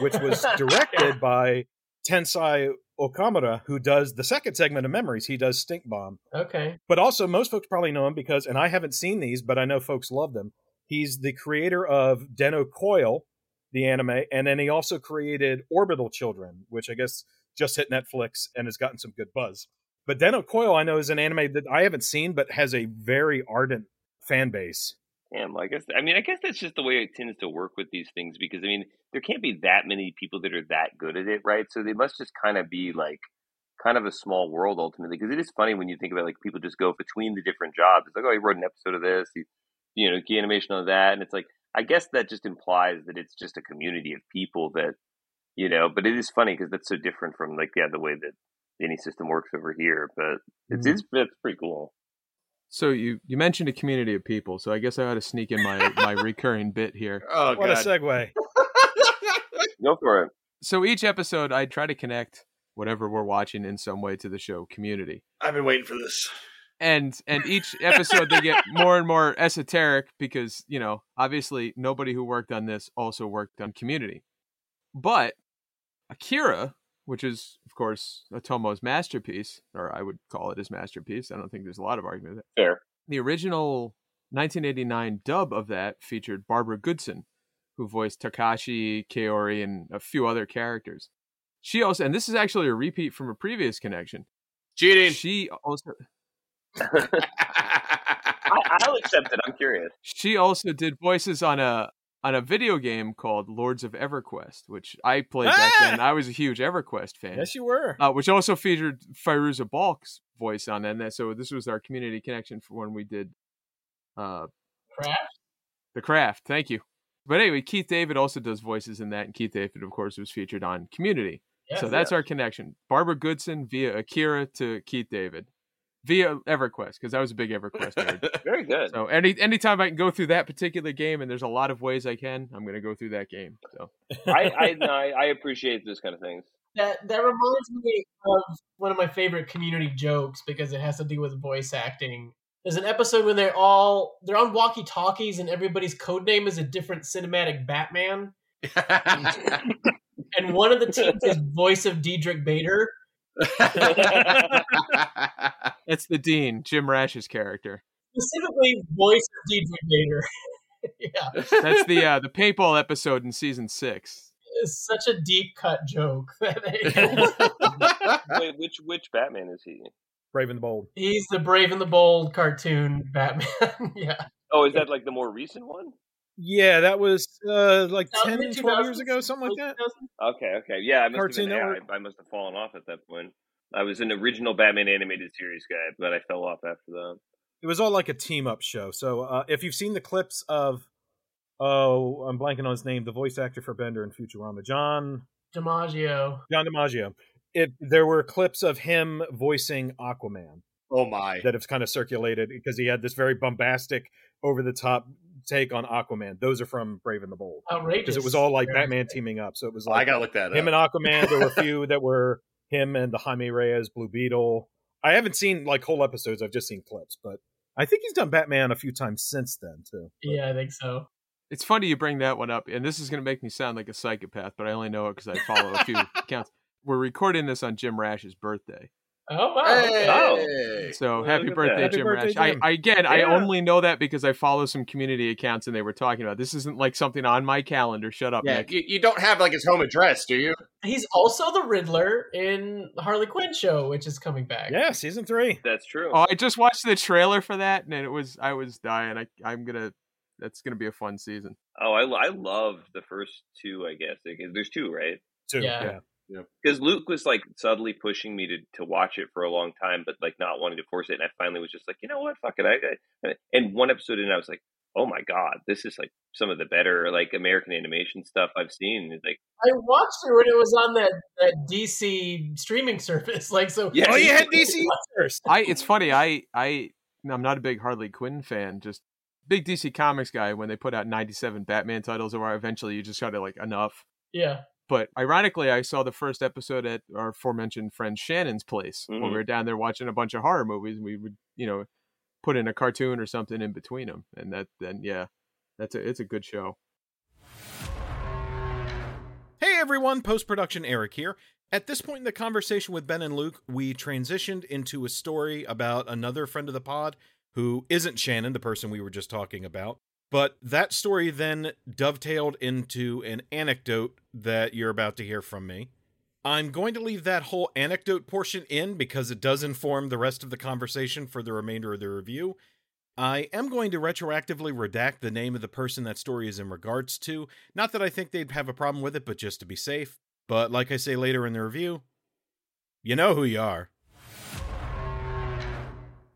which was directed by Tensai Okamura, who does the second segment of Memories. He does Stink Bomb. okay. But also, most folks probably know him because, and I haven't seen these, but I know folks love them. He's the creator of Denno Coil, the anime, and then he also created Orbital Children, which I guess just hit Netflix and has gotten some good buzz. But Denno Coil, I know, is an anime that I haven't seen, but has a very ardent fan base. Damn, I guess I mean I guess that's just the way it tends to work with these things because I mean there can't be that many people that are that good at it, right? So they must just kind of be like kind of a small world ultimately because it is funny when you think about like people just go between the different jobs. It's like oh, he wrote an episode of this, he, you know, key animation on that, and it's like I guess that just implies that it's just a community of people that you know. But it is funny because that's so different from like yeah the way that any system works over here. But it's Mhm. it's, it's pretty cool. So you you mentioned a community of people, so I guess I ought to sneak in my my recurring bit here. Oh What a segue. Go for it. So each episode, I try to connect whatever we're watching in some way to the show Community. I've been waiting for this. and and each episode they get more and more esoteric because you know obviously nobody who worked on this also worked on community but akira which is of course otomo's masterpiece or i would call it his masterpiece i don't think there's a lot of argument there. Fair. the original 1989 dub of that featured barbara goodson who voiced takashi kaori and a few other characters she also and this is actually a repeat from a previous connection Cheating. she also I, I'll accept it. I'm curious. She also did voices on a on a video game called Lords of EverQuest, which I played back Ah! then. I was a huge EverQuest fan. Yes, you were. uh, which also featured Fairuza Balk's voice on that, so this was our community connection for when we did uh, Craft? The Craft. Thank you. But anyway, Keith David also does voices in that, and Keith David, of course, was featured on Community. Yeah. so that's our connection. Barbara Goodson via Akira to Keith David via EverQuest because I was a big EverQuest nerd. Very good. So any anytime I can go through that particular game, and there's a lot of ways I can, I'm going to go through that game. So I I, no, I I appreciate those kind of things. That that reminds me of one of my favorite community jokes because it has to do with voice acting. There's an episode when they're all they're on walkie talkies and everybody's code name is a different cinematic Batman, and one of the teams is voice of Diedrich Bader. it's the Dean, Jim Rash's character. Specifically, voice of Diedrich Vader. yeah, That's the uh, the paintball episode in season six. it's such a deep cut joke. Wait, which which Batman is he? Brave and the Bold. He's the Brave and the Bold cartoon Batman. yeah, Oh, is that like the more recent one? Yeah, that was uh, like 10, Mid- 12 years ago, something like that. Okay, okay, yeah. I must Cartoon have been, yeah, I, I must have fallen off at that point. I was an original Batman animated series guy, but I fell off after that. It was all like a team up show. So uh, if you've seen the clips of, oh, I'm blanking on his name, the voice actor for Bender and Futurama, John DiMaggio. John DiMaggio. It there were clips of him voicing Aquaman oh my. that have kind of circulated because he had this very bombastic, over the top take on Aquaman. Those are from Brave and the Bold Outrageous. because it was all like Batman teaming up. So it was Oh, I gotta look that up. him up. and Aquaman. There were a few that were him and the Jaime Reyes Blue Beetle. I haven't seen like whole episodes. I've just seen clips, but I think he's done Batman a few times since then too. Yeah, I think so. It's funny you bring that one up, and this is going to make me sound like a psychopath, but I only know it because I follow a few accounts. We're recording this on Jim Rash's birthday, Oh wow. okay. Hey! so Well, happy look birthday, that. Happy Jim birthday, Rash! Jim. I, I again, I only know that because I follow some community accounts, and they were talking about this. Isn't like something on my calendar. Shut up, Yeah, Nick. you, you don't have like his home address, do you? He's also the Riddler in the Harley Quinn show, which is coming back. Yeah, season three. That's true. Oh, I just watched the trailer for that, and it was I was dying. I I'm gonna. That's gonna be a fun season. Oh, I I loved the first two. I guess there's two, right? Too. Yeah. yeah. Because Luke was like subtly pushing me to to watch it for a long time, but like not wanting to force it. And I finally was just like, you know what, fuck it. I, I and one episode in, I was like, oh my god, this is like some of the better like American animation stuff I've seen. It's like, I watched it when it was on that, that DC streaming service. Like so. Yeah. Oh, you had DC first. I it's funny. I I I'm not a big Harley Quinn fan. Just big DC Comics guy. When they put out 97 Batman titles, or eventually you just got to like enough. Yeah. But ironically, I saw the first episode at our aforementioned friend Shannon's place when Mhm. we were down there watching a bunch of horror movies. And we would, you know, put in a cartoon or something in between them, and that then yeah, that's a it's a good show. Hey everyone, post production Eric here. At this point in the conversation with Ben and Luke, we transitioned into a story about another friend of the pod who isn't Shannon, the person we were just talking about. But that story then dovetailed into an anecdote that you're about to hear from me. I'm going to leave that whole anecdote portion in because it does inform the rest of the conversation for the remainder of the review. I am going to retroactively redact the name of the person that story is in regards to. Not that I think they'd have a problem with it, but just to be safe. But like I say later in the review, you know who you are.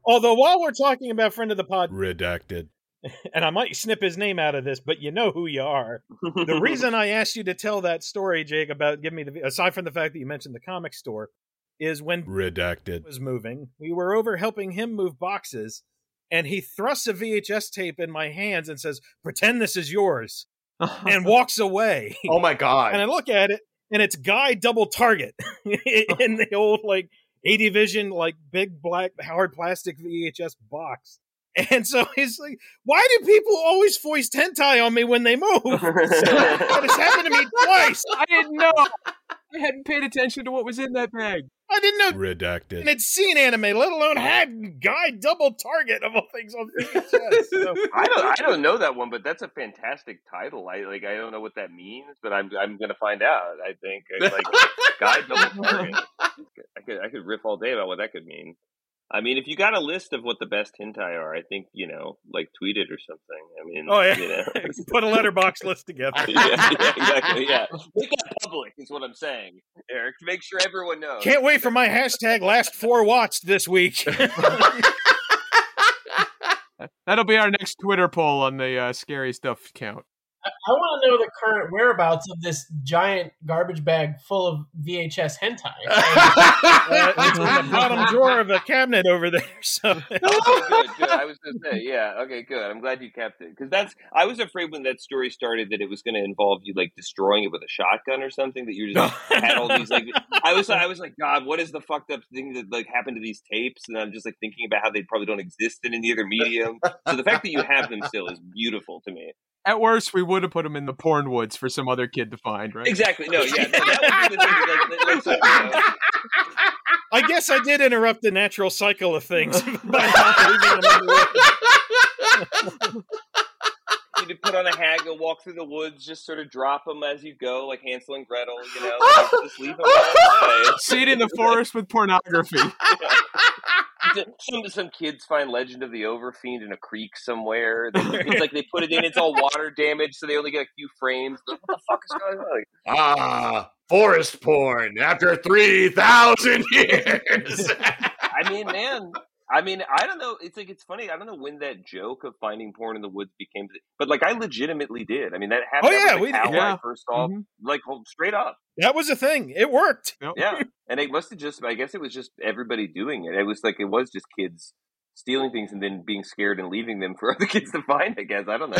Although while we're talking about friend of the pod, redacted, and I might snip his name out of this, but you know who you are. The reason I asked you to tell that story, Jake, about give me the aside from the fact that you mentioned the comic store, is when redacted was moving. We were over helping him move boxes, and he thrusts a VHS tape in my hands and says, "Pretend this is yours," and walks away. Oh my god! And I look at it, and it's Guy Double Target in the old like A.D. Vision, like big black hard plastic VHS box. And so he's like, "Why do people always foist hentai on me when they move?" so, that has happened to me twice. I didn't know. I hadn't paid attention to what was in that bag. I didn't know Redacted. and had seen anime, let alone had Guy Double Target of all things on VHS. So, I don't I don't know that one, but that's a fantastic title. I like I don't know what that means, but I'm I'm gonna find out. I think like guy double target. I could I could riff all day about what that could mean. I mean, if you got a list of what the best hentai are, I think you know, like tweet it or something. I mean, oh yeah, you know. put a Letterboxd list together. yeah, yeah, exactly. Yeah, make that public is what I'm saying, Eric. To make sure everyone knows. Can't wait for my hashtag last four watched this week. That'll be our next Twitter poll on the uh, scary stuff count. I, I want to know the current whereabouts of this giant garbage bag full of VHS hentai. Uh, it's in the bottom drawer of a cabinet over there. So Okay, good, good. I was going to say, yeah. Okay, good. I'm glad you kept it because that's. I was afraid when that story started that it was going to involve you like destroying it with a shotgun or something. That you just had all these like. I was, I was like, God, what is the fucked up thing that like happened to these tapes? And I'm just like thinking about how they probably don't exist in any other medium. So the fact that you have them still is beautiful to me. At worst, we would have put them in the porn woods for some other kid to find, right? Exactly. No, yeah, no. Like, like, like, I guess I did interrupt the natural cycle of things by not leaving them in the woods. you could put on a hag and walk through the woods, just sort of drop them as you go, like Hansel and Gretel. You know, like, just leave them. See it in the forest with pornography. Some some kids find Legend of the Overfiend in a creek somewhere. They- It's like they put it in; it's all water damaged, so they only get a few frames. Like, what the fuck is going on? Ah, forest porn after three thousand years. I mean, man. I mean, I don't know. It's like it's funny. I don't know when that joke of finding porn in the woods became, but like I legitimately did. I mean, that happened. Oh, yeah, with we the did. Yeah. I first saw, Mhm. like well, straight up. That was a thing. It worked. Yeah, and it must have just. I guess it was just everybody doing it. It was like it was just kids stealing things and then being scared and leaving them for other kids to find. I guess I don't know.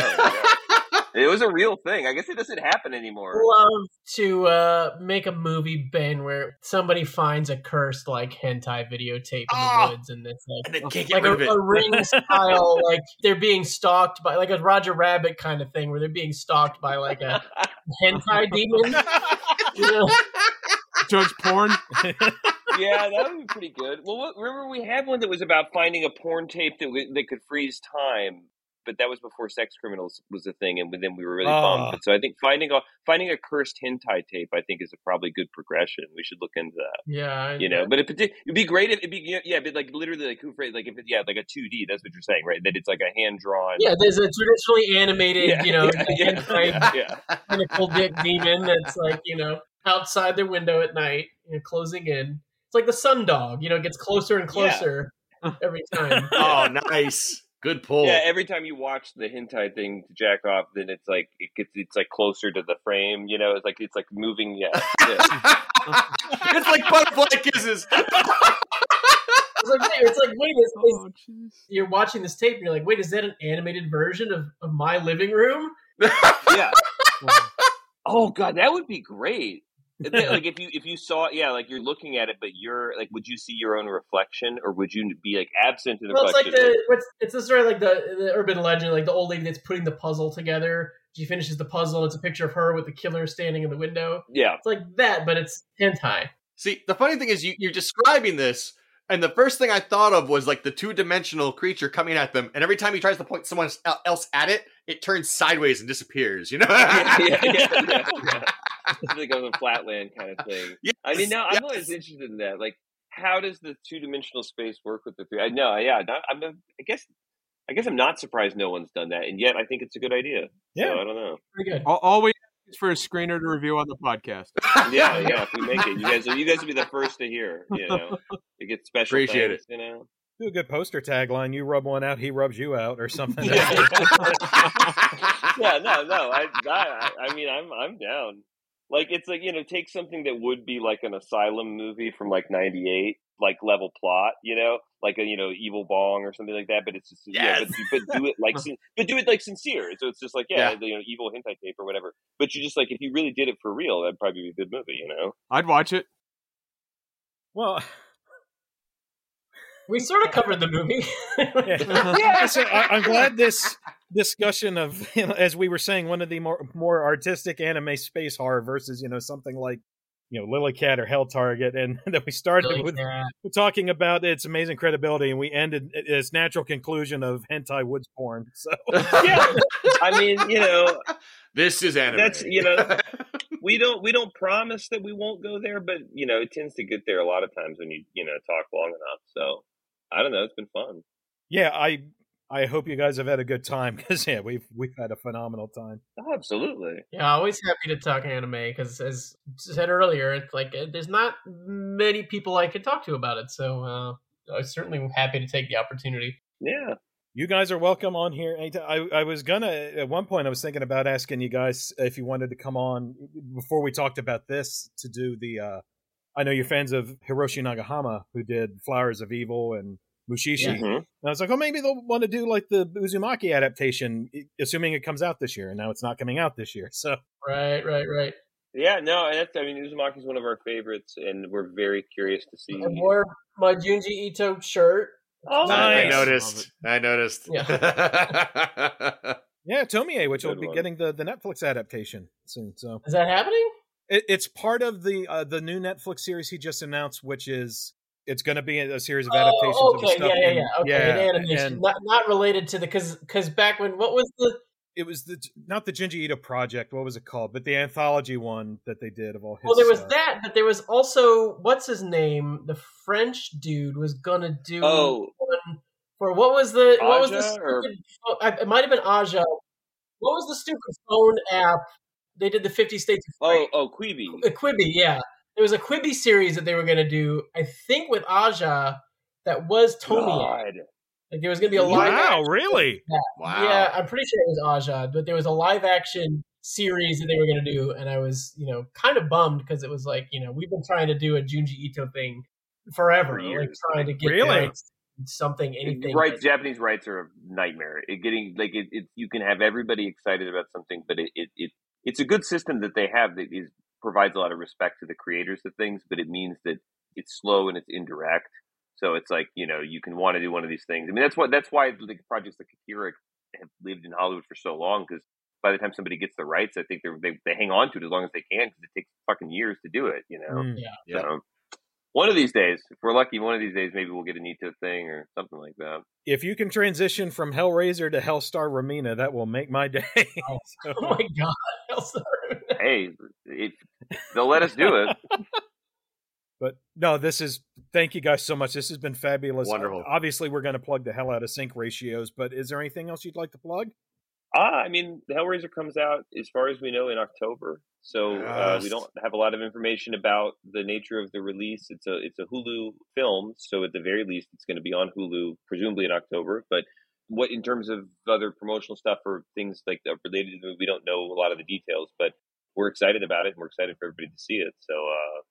Yeah. it was a real thing. I guess it doesn't happen anymore. love to uh, make a movie, Ben, where somebody finds a cursed like hentai videotape in Ah! the woods, and it's like and can't get like rid a, of it. a ring style, like they're being stalked by like a Roger Rabbit kind of thing, where they're being stalked by like a hentai demon. You know? Judge porn. yeah, that would be pretty good. Well, what, remember we had one that was about finding a porn tape that w- that could freeze time, but that was before sex criminals was a thing, and then we were really Ah. bummed. But so I think finding a finding a cursed hentai tape, I think, is a probably good progression. We should look into that. Yeah, I- You know, but it, it'd be great if it'd be yeah, but like literally like who phrase like if it, yeah like a two D. That's what you're saying, right? That it's like a hand drawn. yeah. There's a traditionally animated, Yeah, you know, yeah, yeah, hentai yeah, yeah. tentacle dick demon that's like you know outside their window at night, you know, closing in. It's like the sun dog, you know, it gets closer and closer every time. oh, nice. Good pull. Yeah, every time you watch the hentai thing to jack off, then it's like it gets it's like closer to the frame. You know, it's like it's like moving. Yeah, yeah. it's like butterfly kisses. It's like, wait, it's like, wait, is, is, Oh, you're watching this tape and you're like, wait, is that an animated version of, of my living room? yeah. Oh god, that would be great. If they- like if you if you saw yeah like you're looking at it but you're like would you see your own reflection or would you be like absent in the Well, it's like the what's it's the story like the, the urban legend, like the old lady that's putting the puzzle together. She finishes the puzzle, and it's a picture of her with the killer standing in the window. yeah It's like that, but it's hentai. See, the funny thing is, you, you're describing this, and the first thing I thought of was like the two dimensional creature coming at them, and every time he tries to point someone else at it, it turns sideways and disappears. You know? yeah, yeah, yeah, yeah, yeah. It's like on the flatland kind of thing. Yes, I mean, now I'm always interested in that. Like, how does the two dimensional space work with the three? I know, yeah. not- I'm, a, I guess I guess I'm not surprised no one's done that, and yet I think it's a good idea. Yeah. so, I don't know. Pretty good. All, all we ask is for a screener to review on the podcast. Yeah, yeah. If we make it, you guys, you guys will be the first to hear. You know, you get special. Appreciate thanks, You know. Do a good poster tagline. You rub one out, he rubs you out, or something. Yeah. yeah, no, no. I, I, I mean, I'm, I'm down. Like, it's like you know, take something that would be like an asylum movie from like '98, like level plot, you know, like a you know Evil Bong or something like that. But it's just yeah, but, but do it like, but do it like sincere. So it's just like yeah, Yeah. the, you know, evil hentai tape or whatever. But you just like if you really did it for real, that'd probably be a good movie, you know. I'd watch it. well, We sort of covered the movie. yeah. Uh-huh. yeah. So I, I'm glad this discussion of, you know, as we were saying, one of the more more artistic anime space horror versus you know something like you know Lily Cat or Hell Target, and that we started Really with bad. talking about its amazing credibility, and we ended its natural conclusion of hentai woods porn. So Yeah. I mean, you know, this is anime. That's- you know- we don't we don't promise that we won't go there, but you know, it tends to get there a lot of times when you you know talk long enough. So I don't know. It's been fun. yeah, I I hope you guys have had a good time because yeah, we've we've had a phenomenal time. Oh, absolutely. Yeah, always happy to talk anime because, as said earlier, it's like uh, there's not many people I could talk to about it. So uh, I was certainly happy to take the opportunity. Yeah. You guys are welcome on here. anytime. I, I was gonna at one point I was thinking about asking you guys if you wanted to come on before we talked about this to do the. uh I know you're fans of Hiroshi Nagahama, who did Flowers of Evil and Mushishi. Mhm. And I was like, oh, maybe they'll want to do like the Uzumaki adaptation, assuming it comes out this year. And now it's not coming out this year. So Right, right, right. Yeah. No, and that's I mean, Uzumaki is one of our favorites, and we're very curious to see. I wore my Junji Ito shirt. Oh, I Nice. noticed. I noticed. yeah, yeah, Tomie, which will be one. getting the, the Netflix adaptation soon. So Is that happening? It, it's part of the uh, the new Netflix series he just announced, which is it's going to be a series of adaptations Oh, of the okay, stuff. yeah, yeah, in- yeah. Okay, yeah, in animation, and not not related to the because because back when what was the it was the not the Junji Ito project. What was it called? But the anthology one that they did of all his. well there was stuff. that but there was also what's his name the French dude was gonna do Oh. one for what was the what was the Aja, or- stupid, oh, it might have been Aja what was the stupid phone app they did the Fifty States of Oh, oh, Quibi. a uh, Quibi, yeah. There was a Quibi series that they were going to do, I think, with Aja that was Tomie. God. Like there was going to be a live. Wow, really? wow. Yeah, I'm pretty sure it was Aja, but there was a live action series that they were going to do, and I was, you know, kind of bummed because it was like, you know, we've been trying to do a Junji Ito thing forever, For like trying to get Really? something, anything. Right, that- Japanese rights are a nightmare. It getting like it, it, you can have everybody excited about something, but it, it, it it's a good system that they have that is provides a lot of respect to the creators of things, but it means that it's slow and it's indirect. So it's like you know you can want to do one of these things. I mean that's what that's why like projects like Akira have lived in Hollywood for so long because by the time somebody gets the rights, I think they're, they they hang on to it as long as they can because it takes fucking years to do it. You know. Mm. Yeah. So one of these days, if we're lucky, one of these days maybe we'll get a Nito thing or something like that. If you can transition from Hellraiser to Hellstar Remina, that will make my day. Oh. So- Oh my god! I'm hey, it, they'll let us do it. But no, this is thank you guys so much. This has been fabulous. Wonderful. Obviously, we're going to plug the hell out of sync ratios, but is there anything else you'd like to plug? Ah, I mean, the Hellraiser comes out, as far as we know, in October. So uh, we don't have a lot of information about the nature of the release. It's a it's a Hulu film, so at the very least, it's going to be on Hulu, presumably in October. But what in terms of other promotional stuff or things like that related to the movie, we don't know a lot of the details. But we're excited about it, and we're excited for everybody to see it. So, uh,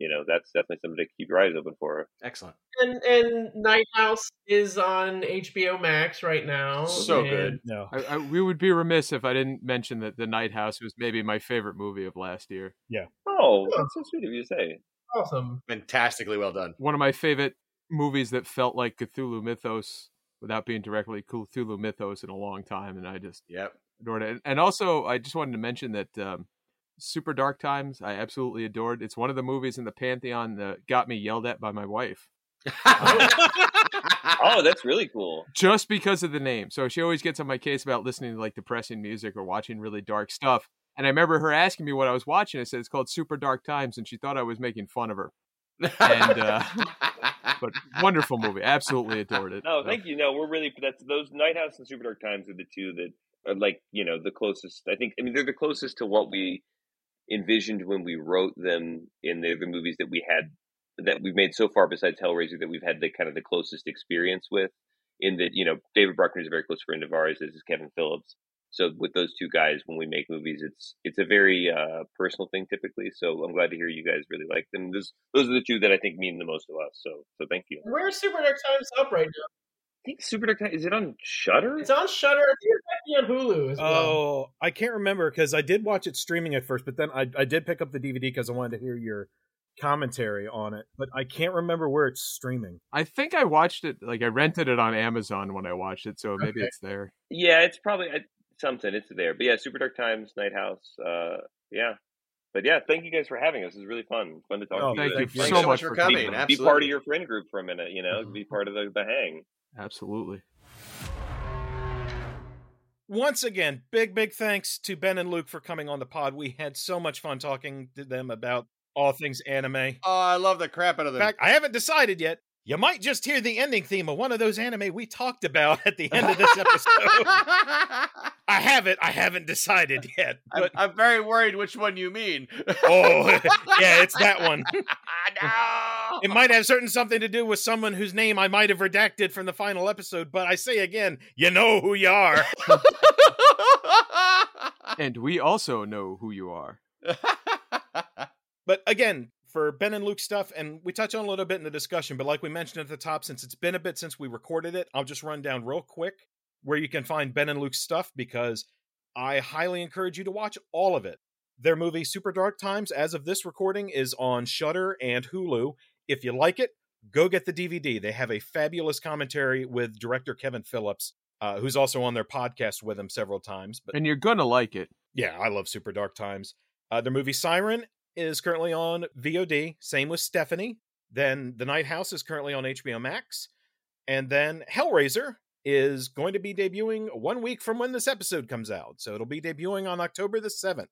you know, that's definitely something to keep your eyes open for. Excellent. And and Night House is on HBO Max right now. So and- good. No. I, I, we would be remiss if I didn't mention that The Night House was maybe my favorite movie of last year. Yeah. Oh, that's so sweet of you to say. Awesome. Fantastically well done. One of my favorite movies that felt like Cthulhu Mythos without being directly Cthulhu Mythos in a long time, and I just Yep. adored it. And, and also, I just wanted to mention that um, Super Dark Times I absolutely adored. It's one of the movies in the pantheon that got me yelled at by my wife Oh, that's really cool. just because of the name. So she always gets on my case about listening to like depressing music or watching really dark stuff. And I remember her asking me what I was watching. I said it's called Super Dark Times, and she thought I was making fun of her. And, uh, but wonderful movie. Absolutely adored it. No, thank you. No, we're really that's those Night House and Super Dark Times are the two that are like you know the closest. I think I mean they're the closest to what we envisioned when we wrote them in the the movies that we had that we've made so far besides Hellraiser that we've had the kind of the closest experience with. In that you know David Bruckner is a very close friend of ours, as is Kevin Phillips. So with those two guys, when we make movies, it's it's a very uh, personal thing typically. So I'm glad to hear you guys really like them. Those those are the two that I think mean the most to us. So so thank you. Where's Super Times up right now? I think Super Dark Times is it on Shudder? It's on Shudder. I think it might be on Hulu as well. Oh, I can't remember because I did watch it streaming at first, but then I, I did pick up the DVD because I wanted to hear your commentary on it. But I can't remember where it's streaming. I think I watched it, like I rented it on Amazon when I watched it, so maybe Okay. it's there. Yeah, it's probably uh, something. It's there, but yeah, Super Dark Times, Night House. Uh, yeah, but yeah, thank you guys for having us. It was really fun. Fun to talk Oh, to you. thank you so much so much for for coming. coming. Be part of your friend group for a minute. You know, be part of the, the hang. Absolutely. Once again, big, big thanks to Ben and Luke for coming on the pod. We had so much fun talking to them about all things anime. Oh, I love the crap out of In them. fact, I haven't decided yet. You might just hear the ending theme of one of those anime we talked about at the end of this episode. I haven't, I haven't decided yet. I'm, But I'm very worried which one you mean. oh, yeah, it's that one. no. It might have certain something to do with someone whose name I might have redacted from the final episode, but I say again, you know who you are. And we also know who you are. But again, for Ben and Luke stuff, and we touch on a little bit in the discussion, but like we mentioned at the top, since it's been a bit since we recorded it, I'll just run down real quick where you can find Ben and Luke's stuff because I highly encourage you to watch all of it. Their movie Super Dark Times, as of this recording, is on Shudder and Hulu. If you like it, go get the DVD. They have a fabulous commentary with director Kevin Phillips, uh, who's also on their podcast with them several times. But And you're gonna like it. yeah, I love Super Dark Times. Uh, their movie Siren is currently on VOD. Same with Stephanie. Then The Night House is currently on HBO Max. And then Hellraiser is going to be debuting one week from when this episode comes out. So it'll be debuting on October the 7th.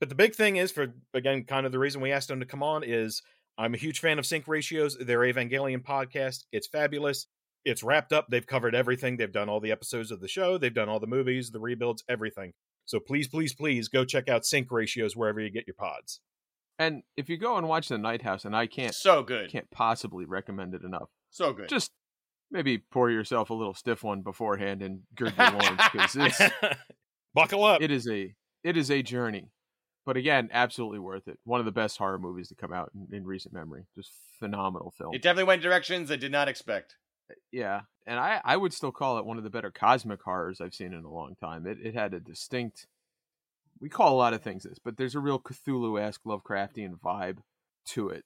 But the big thing is, for again, kind of the reason we asked them to come on is I'm a huge fan of Sync Ratios, their Evangelion podcast. It's fabulous. It's wrapped up. They've covered everything. They've done all the episodes of the show, they've done all the movies, the rebuilds, everything. So please, please, please go check out Sync Ratios wherever you get your pods. And if you go and watch The Night House, and I can't so good. can't possibly recommend it enough. So good. Just maybe pour yourself a little stiff one beforehand and gird your loins because it's Buckle up. it is a it is a journey. But again, absolutely worth it. One of the best horror movies to come out in, in recent memory. Just phenomenal film. it definitely went directions I did not expect. Uh, yeah, and I I would still call it one of the better cosmic horrors I've seen in a long time. It it had a distinct. We call a lot of things this, but there's a real Cthulhu-esque Lovecraftian vibe to it.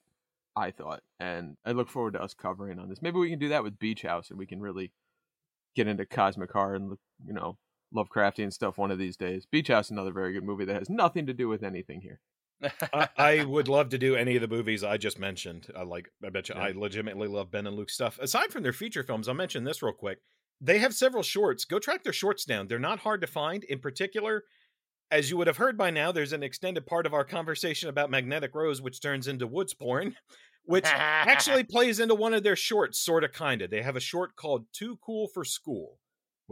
I thought, and I look forward to us covering on this. Maybe we can do that with Beach House, and we can really get into cosmic horror and look, you know Lovecraftian stuff one of these days. Beach House, another very good movie that has nothing to do with anything here. I, I would love to do any of the movies I just mentioned. I like. I bet you, Yeah. I legitimately love Ben and Luke stuff. Aside from their feature films, I'll mention this real quick. They have several shorts. Go track their shorts down. They're not hard to find. In particular, as you would have heard by now, there's an extended part of our conversation about Magnetic Rose, which turns into woods porn, which actually plays into one of their shorts, sort of, kind of. They have a short called Too Cool for School,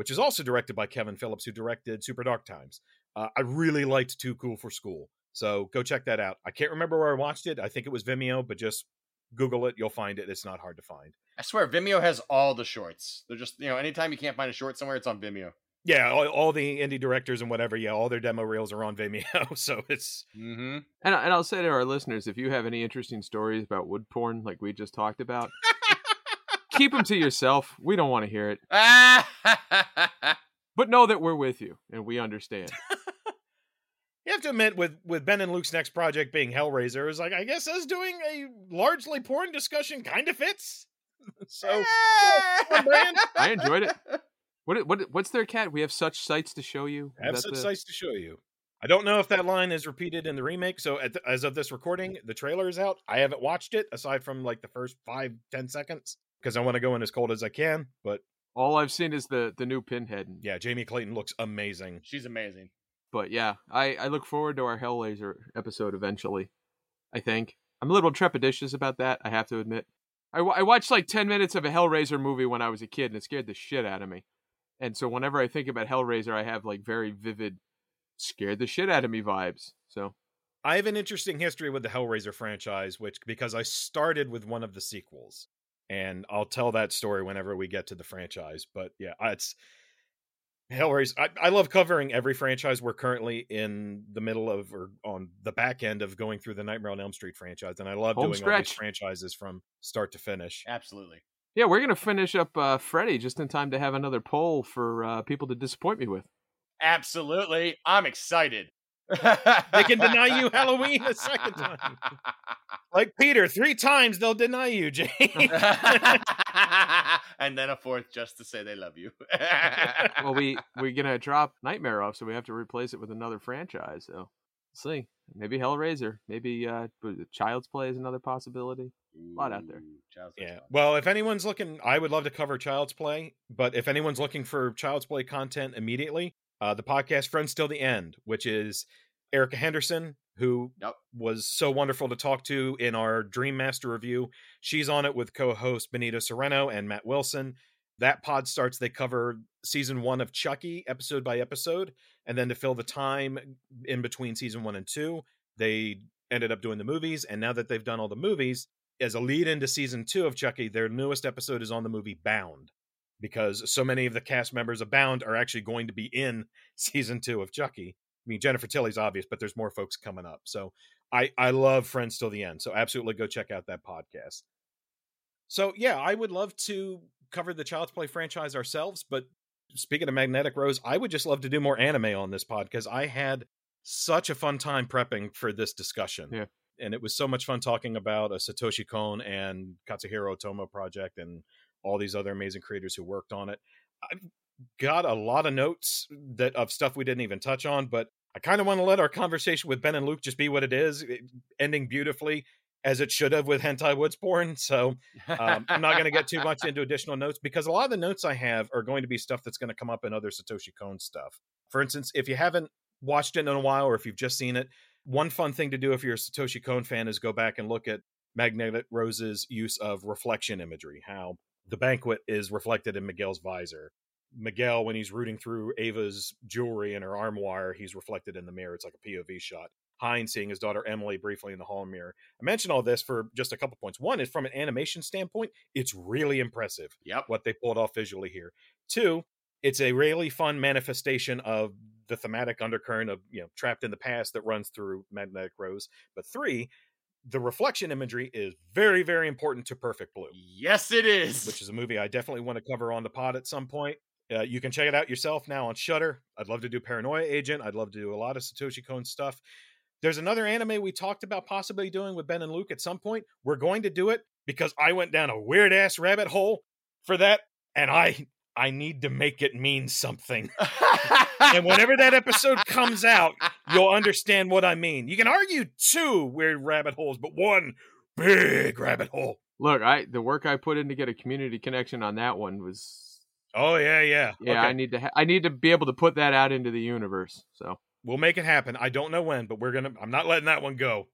which is also directed by Kevin Phillips, who directed Super Dark Times. Uh, I really liked Too Cool for School. So go check that out. I can't remember where I watched it. I think it was Vimeo, but just Google it. You'll find it. It's not hard to find. I swear, Vimeo has all the shorts. They're just you know, anytime you can't find a short somewhere, it's on Vimeo. Yeah, all, all the indie directors and whatever, yeah, all their demo reels are on Vimeo. So it's Mm-hmm. And, and I'll say to our listeners, if you have any interesting stories about wood porn, like we just talked about, keep them to yourself. We don't want to hear it, but know that we're with you and we understand. you have to admit with with Ben and Luke's next project being Hellraiser, is like I guess us doing a largely porn discussion kind of fits. so on. I enjoyed it. What what what's their cat? We have such sights to show you. Is have such the- sights to show you. I don't know if that line is repeated in the remake. So at the, as of this recording, the trailer is out. I haven't watched it aside from like the first five ten seconds because I want to go in as cold as I can. But All I've seen is the the new pinhead. yeah, Jamie Clayton looks amazing. She's amazing. But yeah, I I look forward to our Hellraiser episode eventually. I think I'm a little trepidatious about that. I have to admit. I, w- I watched like 10 minutes of a Hellraiser movie when I was a kid, and it scared the shit out of me. And so whenever I think about Hellraiser, I have like very vivid, scared the shit out of me vibes. So I have an interesting history with the Hellraiser franchise, which because I started with one of the sequels, and I'll tell that story whenever we get to the franchise. But yeah, it's Hellraiser. I, I love covering every franchise. We're currently in the middle of or on the back end of going through the Nightmare on Elm Street franchise, and I love Home doing all these franchises from start to finish. Absolutely. yeah, we're gonna finish up uh, Freddy just in time to have another poll for uh, people to disappoint me with. Absolutely. I'm excited. They can deny you Halloween a second time. Like Peter, three times they'll deny you, James. and then a fourth just to say they love you. well, we we're gonna drop Nightmare off, so we have to replace it with another franchise. So we'll see. Maybe Hellraiser. Maybe uh, Child's Play is another possibility. A lot out there. Ooh, Yeah. fun. Well, if anyone's looking, I would love to cover Child's Play, but if anyone's looking for Child's Play content immediately, uh, the podcast Friends Till the End, which is Erica Henderson, who Yep. was so wonderful to talk to in our Dream Master review. She's on it with co host Benito Cereno and Matt Wilson. That pod starts, they cover season one of Chucky episode by episode. And then to fill the time in between season one and two, they ended up doing the movies. And now that they've done all the movies, as a lead into season two of Chucky, their newest episode is on the movie Bound because so many of the cast members of Bound are actually going to be in season two of Chucky. I mean, Jennifer Tilly's obvious, but there's more folks coming up. So I I love Friends till the end. So absolutely go check out that podcast. So yeah, I would love to cover the Child's Play franchise ourselves, but speaking of Magnetic Rose, I would just love to do more anime on this pod because I had such a fun time prepping for this discussion. Yeah. And it was so much fun talking about a Satoshi Kon and Katsuhiro Otomo project and all these other amazing creators who worked on it. I've got a lot of notes that of stuff we didn't even touch on, but I kind of want to let our conversation with Ben and Luke just be what it is, ending beautifully as it should have with Hentai Woodsporn. So um, I'm not going to get too much into additional notes because a lot of the notes I have are going to be stuff that's going to come up in other Satoshi Kon stuff. For instance, if you haven't watched it in a while or if you've just seen it, one fun thing to do if you're a Satoshi Kon fan is go back and look at Magnetic Rose's use of reflection imagery, how the banquet is reflected in Miguel's visor. Miguel, when he's rooting through Eva's jewelry in her armoire, he's reflected in the mirror. It's like a POV shot. Heintz seeing his daughter Emily briefly in the hall mirror. I mention all this for just a couple points. One is from an animation standpoint, it's really impressive yep. what they pulled off visually here. Two, it's a really fun manifestation of the thematic undercurrent of you know trapped in the past that runs through Magnetic Rose. But three, the reflection imagery is very very important to Perfect Blue, Yes, it is. which is a movie I definitely want to cover on the pod at some point. Uh, you can check it out yourself now on Shudder. I'd love to do Paranoia Agent. I'd love to do a lot of Satoshi Kon stuff. There's another anime we talked about possibly doing with Ben and Luke at some point. We're going to do it because I went down a weird ass rabbit hole for that, and I I need to make it mean something. and whenever that episode comes out, you'll understand what I mean. You can argue two weird rabbit holes, but one big rabbit hole. Look, I the work I put in to get a community connection on that one was Oh yeah, yeah. yeah. Okay. I need to ha- I need to be able to put that out into the universe. So We'll make it happen. I don't know when, but we're gonna. I'm not letting that one go.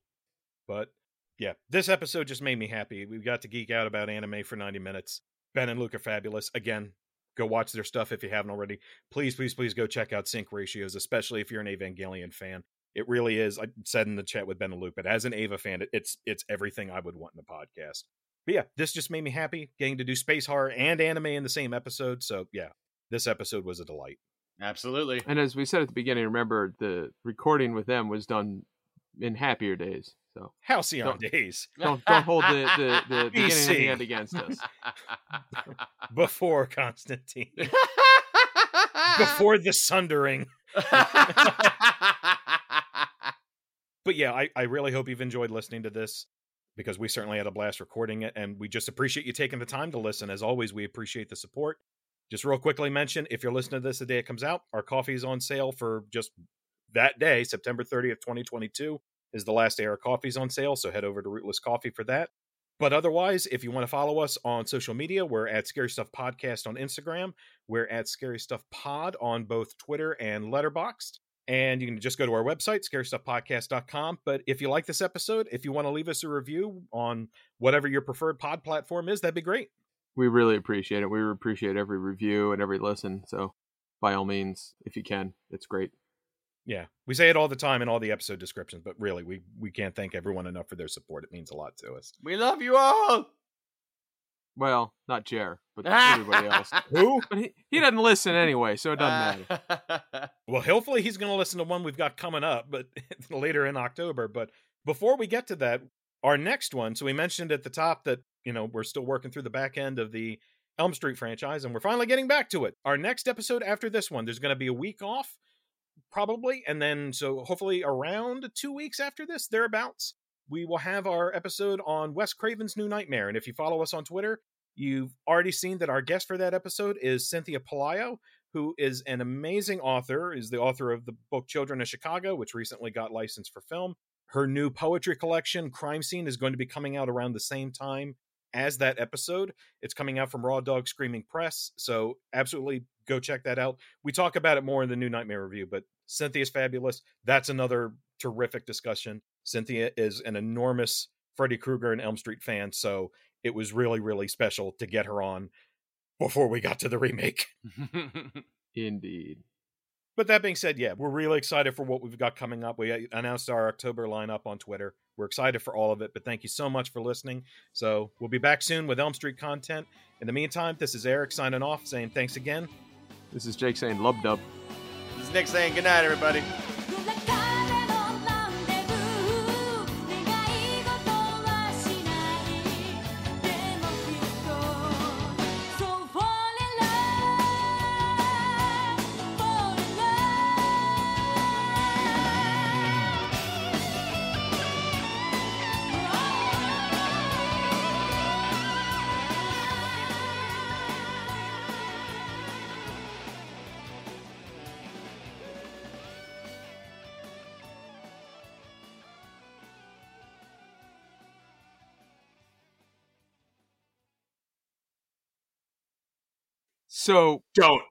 But yeah, this episode just made me happy. We got to geek out about anime for 90 minutes. Ben and Luke are fabulous. Again, go watch their stuff if you haven't already. Please, please, please go check out Sync Ratios, especially if you're an Evangelion fan. It really is. I said in the chat with Ben and Luke, but as an Eva fan, it's it's everything I would want in a podcast. But yeah, this just made me happy getting to do space horror and anime in the same episode. So yeah, this episode was a delight. Absolutely. and as we said at the beginning, remember the recording with them was done in happier days. So Halcyon Don't- days don't don't hold the the, the beginning the end against us. before Constantine, before the sundering. But yeah, I, I really hope you've enjoyed listening to this because we certainly had a blast recording it and we just appreciate you taking the time to listen. As always, we appreciate the support. Just real quickly mention if you're listening to this the day it comes out, our coffee is on sale for just that day, September 30th, 2022 is the last day our coffee's on sale. So head over to Rootless Coffee for that. But otherwise, if you want to follow us on social media, we're at Scary Stuff Podcast on Instagram. We're at Scary Stuff Pod on both Twitter and Letterboxd. And you can just go to our website, scarystuffpodcast.com. But if you like this episode, if you want to leave us a review on whatever your preferred pod platform is, that'd be great. We really appreciate it. We appreciate every review and every listen. So, by all means, if you can, it's great. Yeah, we say it all the time in all the episode descriptions, but really, we we can't thank everyone enough for their support. It means a lot to us. We love you all. Well, not Jer, but everybody else. Who? But he, he doesn't listen anyway, so it doesn't matter. matter. Well, hopefully he's going to listen to one we've got coming up, but later in October. But before we get to that, our next one. So we mentioned at the top that you know we're still working through the back end of the Elm Street franchise, and we're finally getting back to it. Our next episode after this one, there's going to be a week off, probably, and then so hopefully around two weeks after this, thereabouts, we will have our episode on Wes Craven's New Nightmare. And if you follow us on Twitter, you've already seen that our guest for that episode is Cynthia Pelayo, who is an amazing author, is the author of the book Children of Chicago, which recently got licensed for film. Her new poetry collection, Crime Scene, is going to be coming out around the same time as that episode. It's coming out from Raw Dog Screaming Press. So absolutely go check that out. We talk about it more in the new Nightmare review, but Cynthia's fabulous. That's another terrific discussion. Cynthia is an enormous Freddy Krueger and Elm Street fan, so it was really, really special to get her on before we got to the remake. Indeed. But that being said, yeah, we're really excited for what we've got coming up. We uh, announced our October lineup on Twitter. We're excited for all of it, but thank you so much for listening. So we'll be back soon with Elm Street content. In the meantime, this is Eric signing off, saying thanks again. This is Jake saying lub dub. this is Nick saying good night, everybody. So Don't.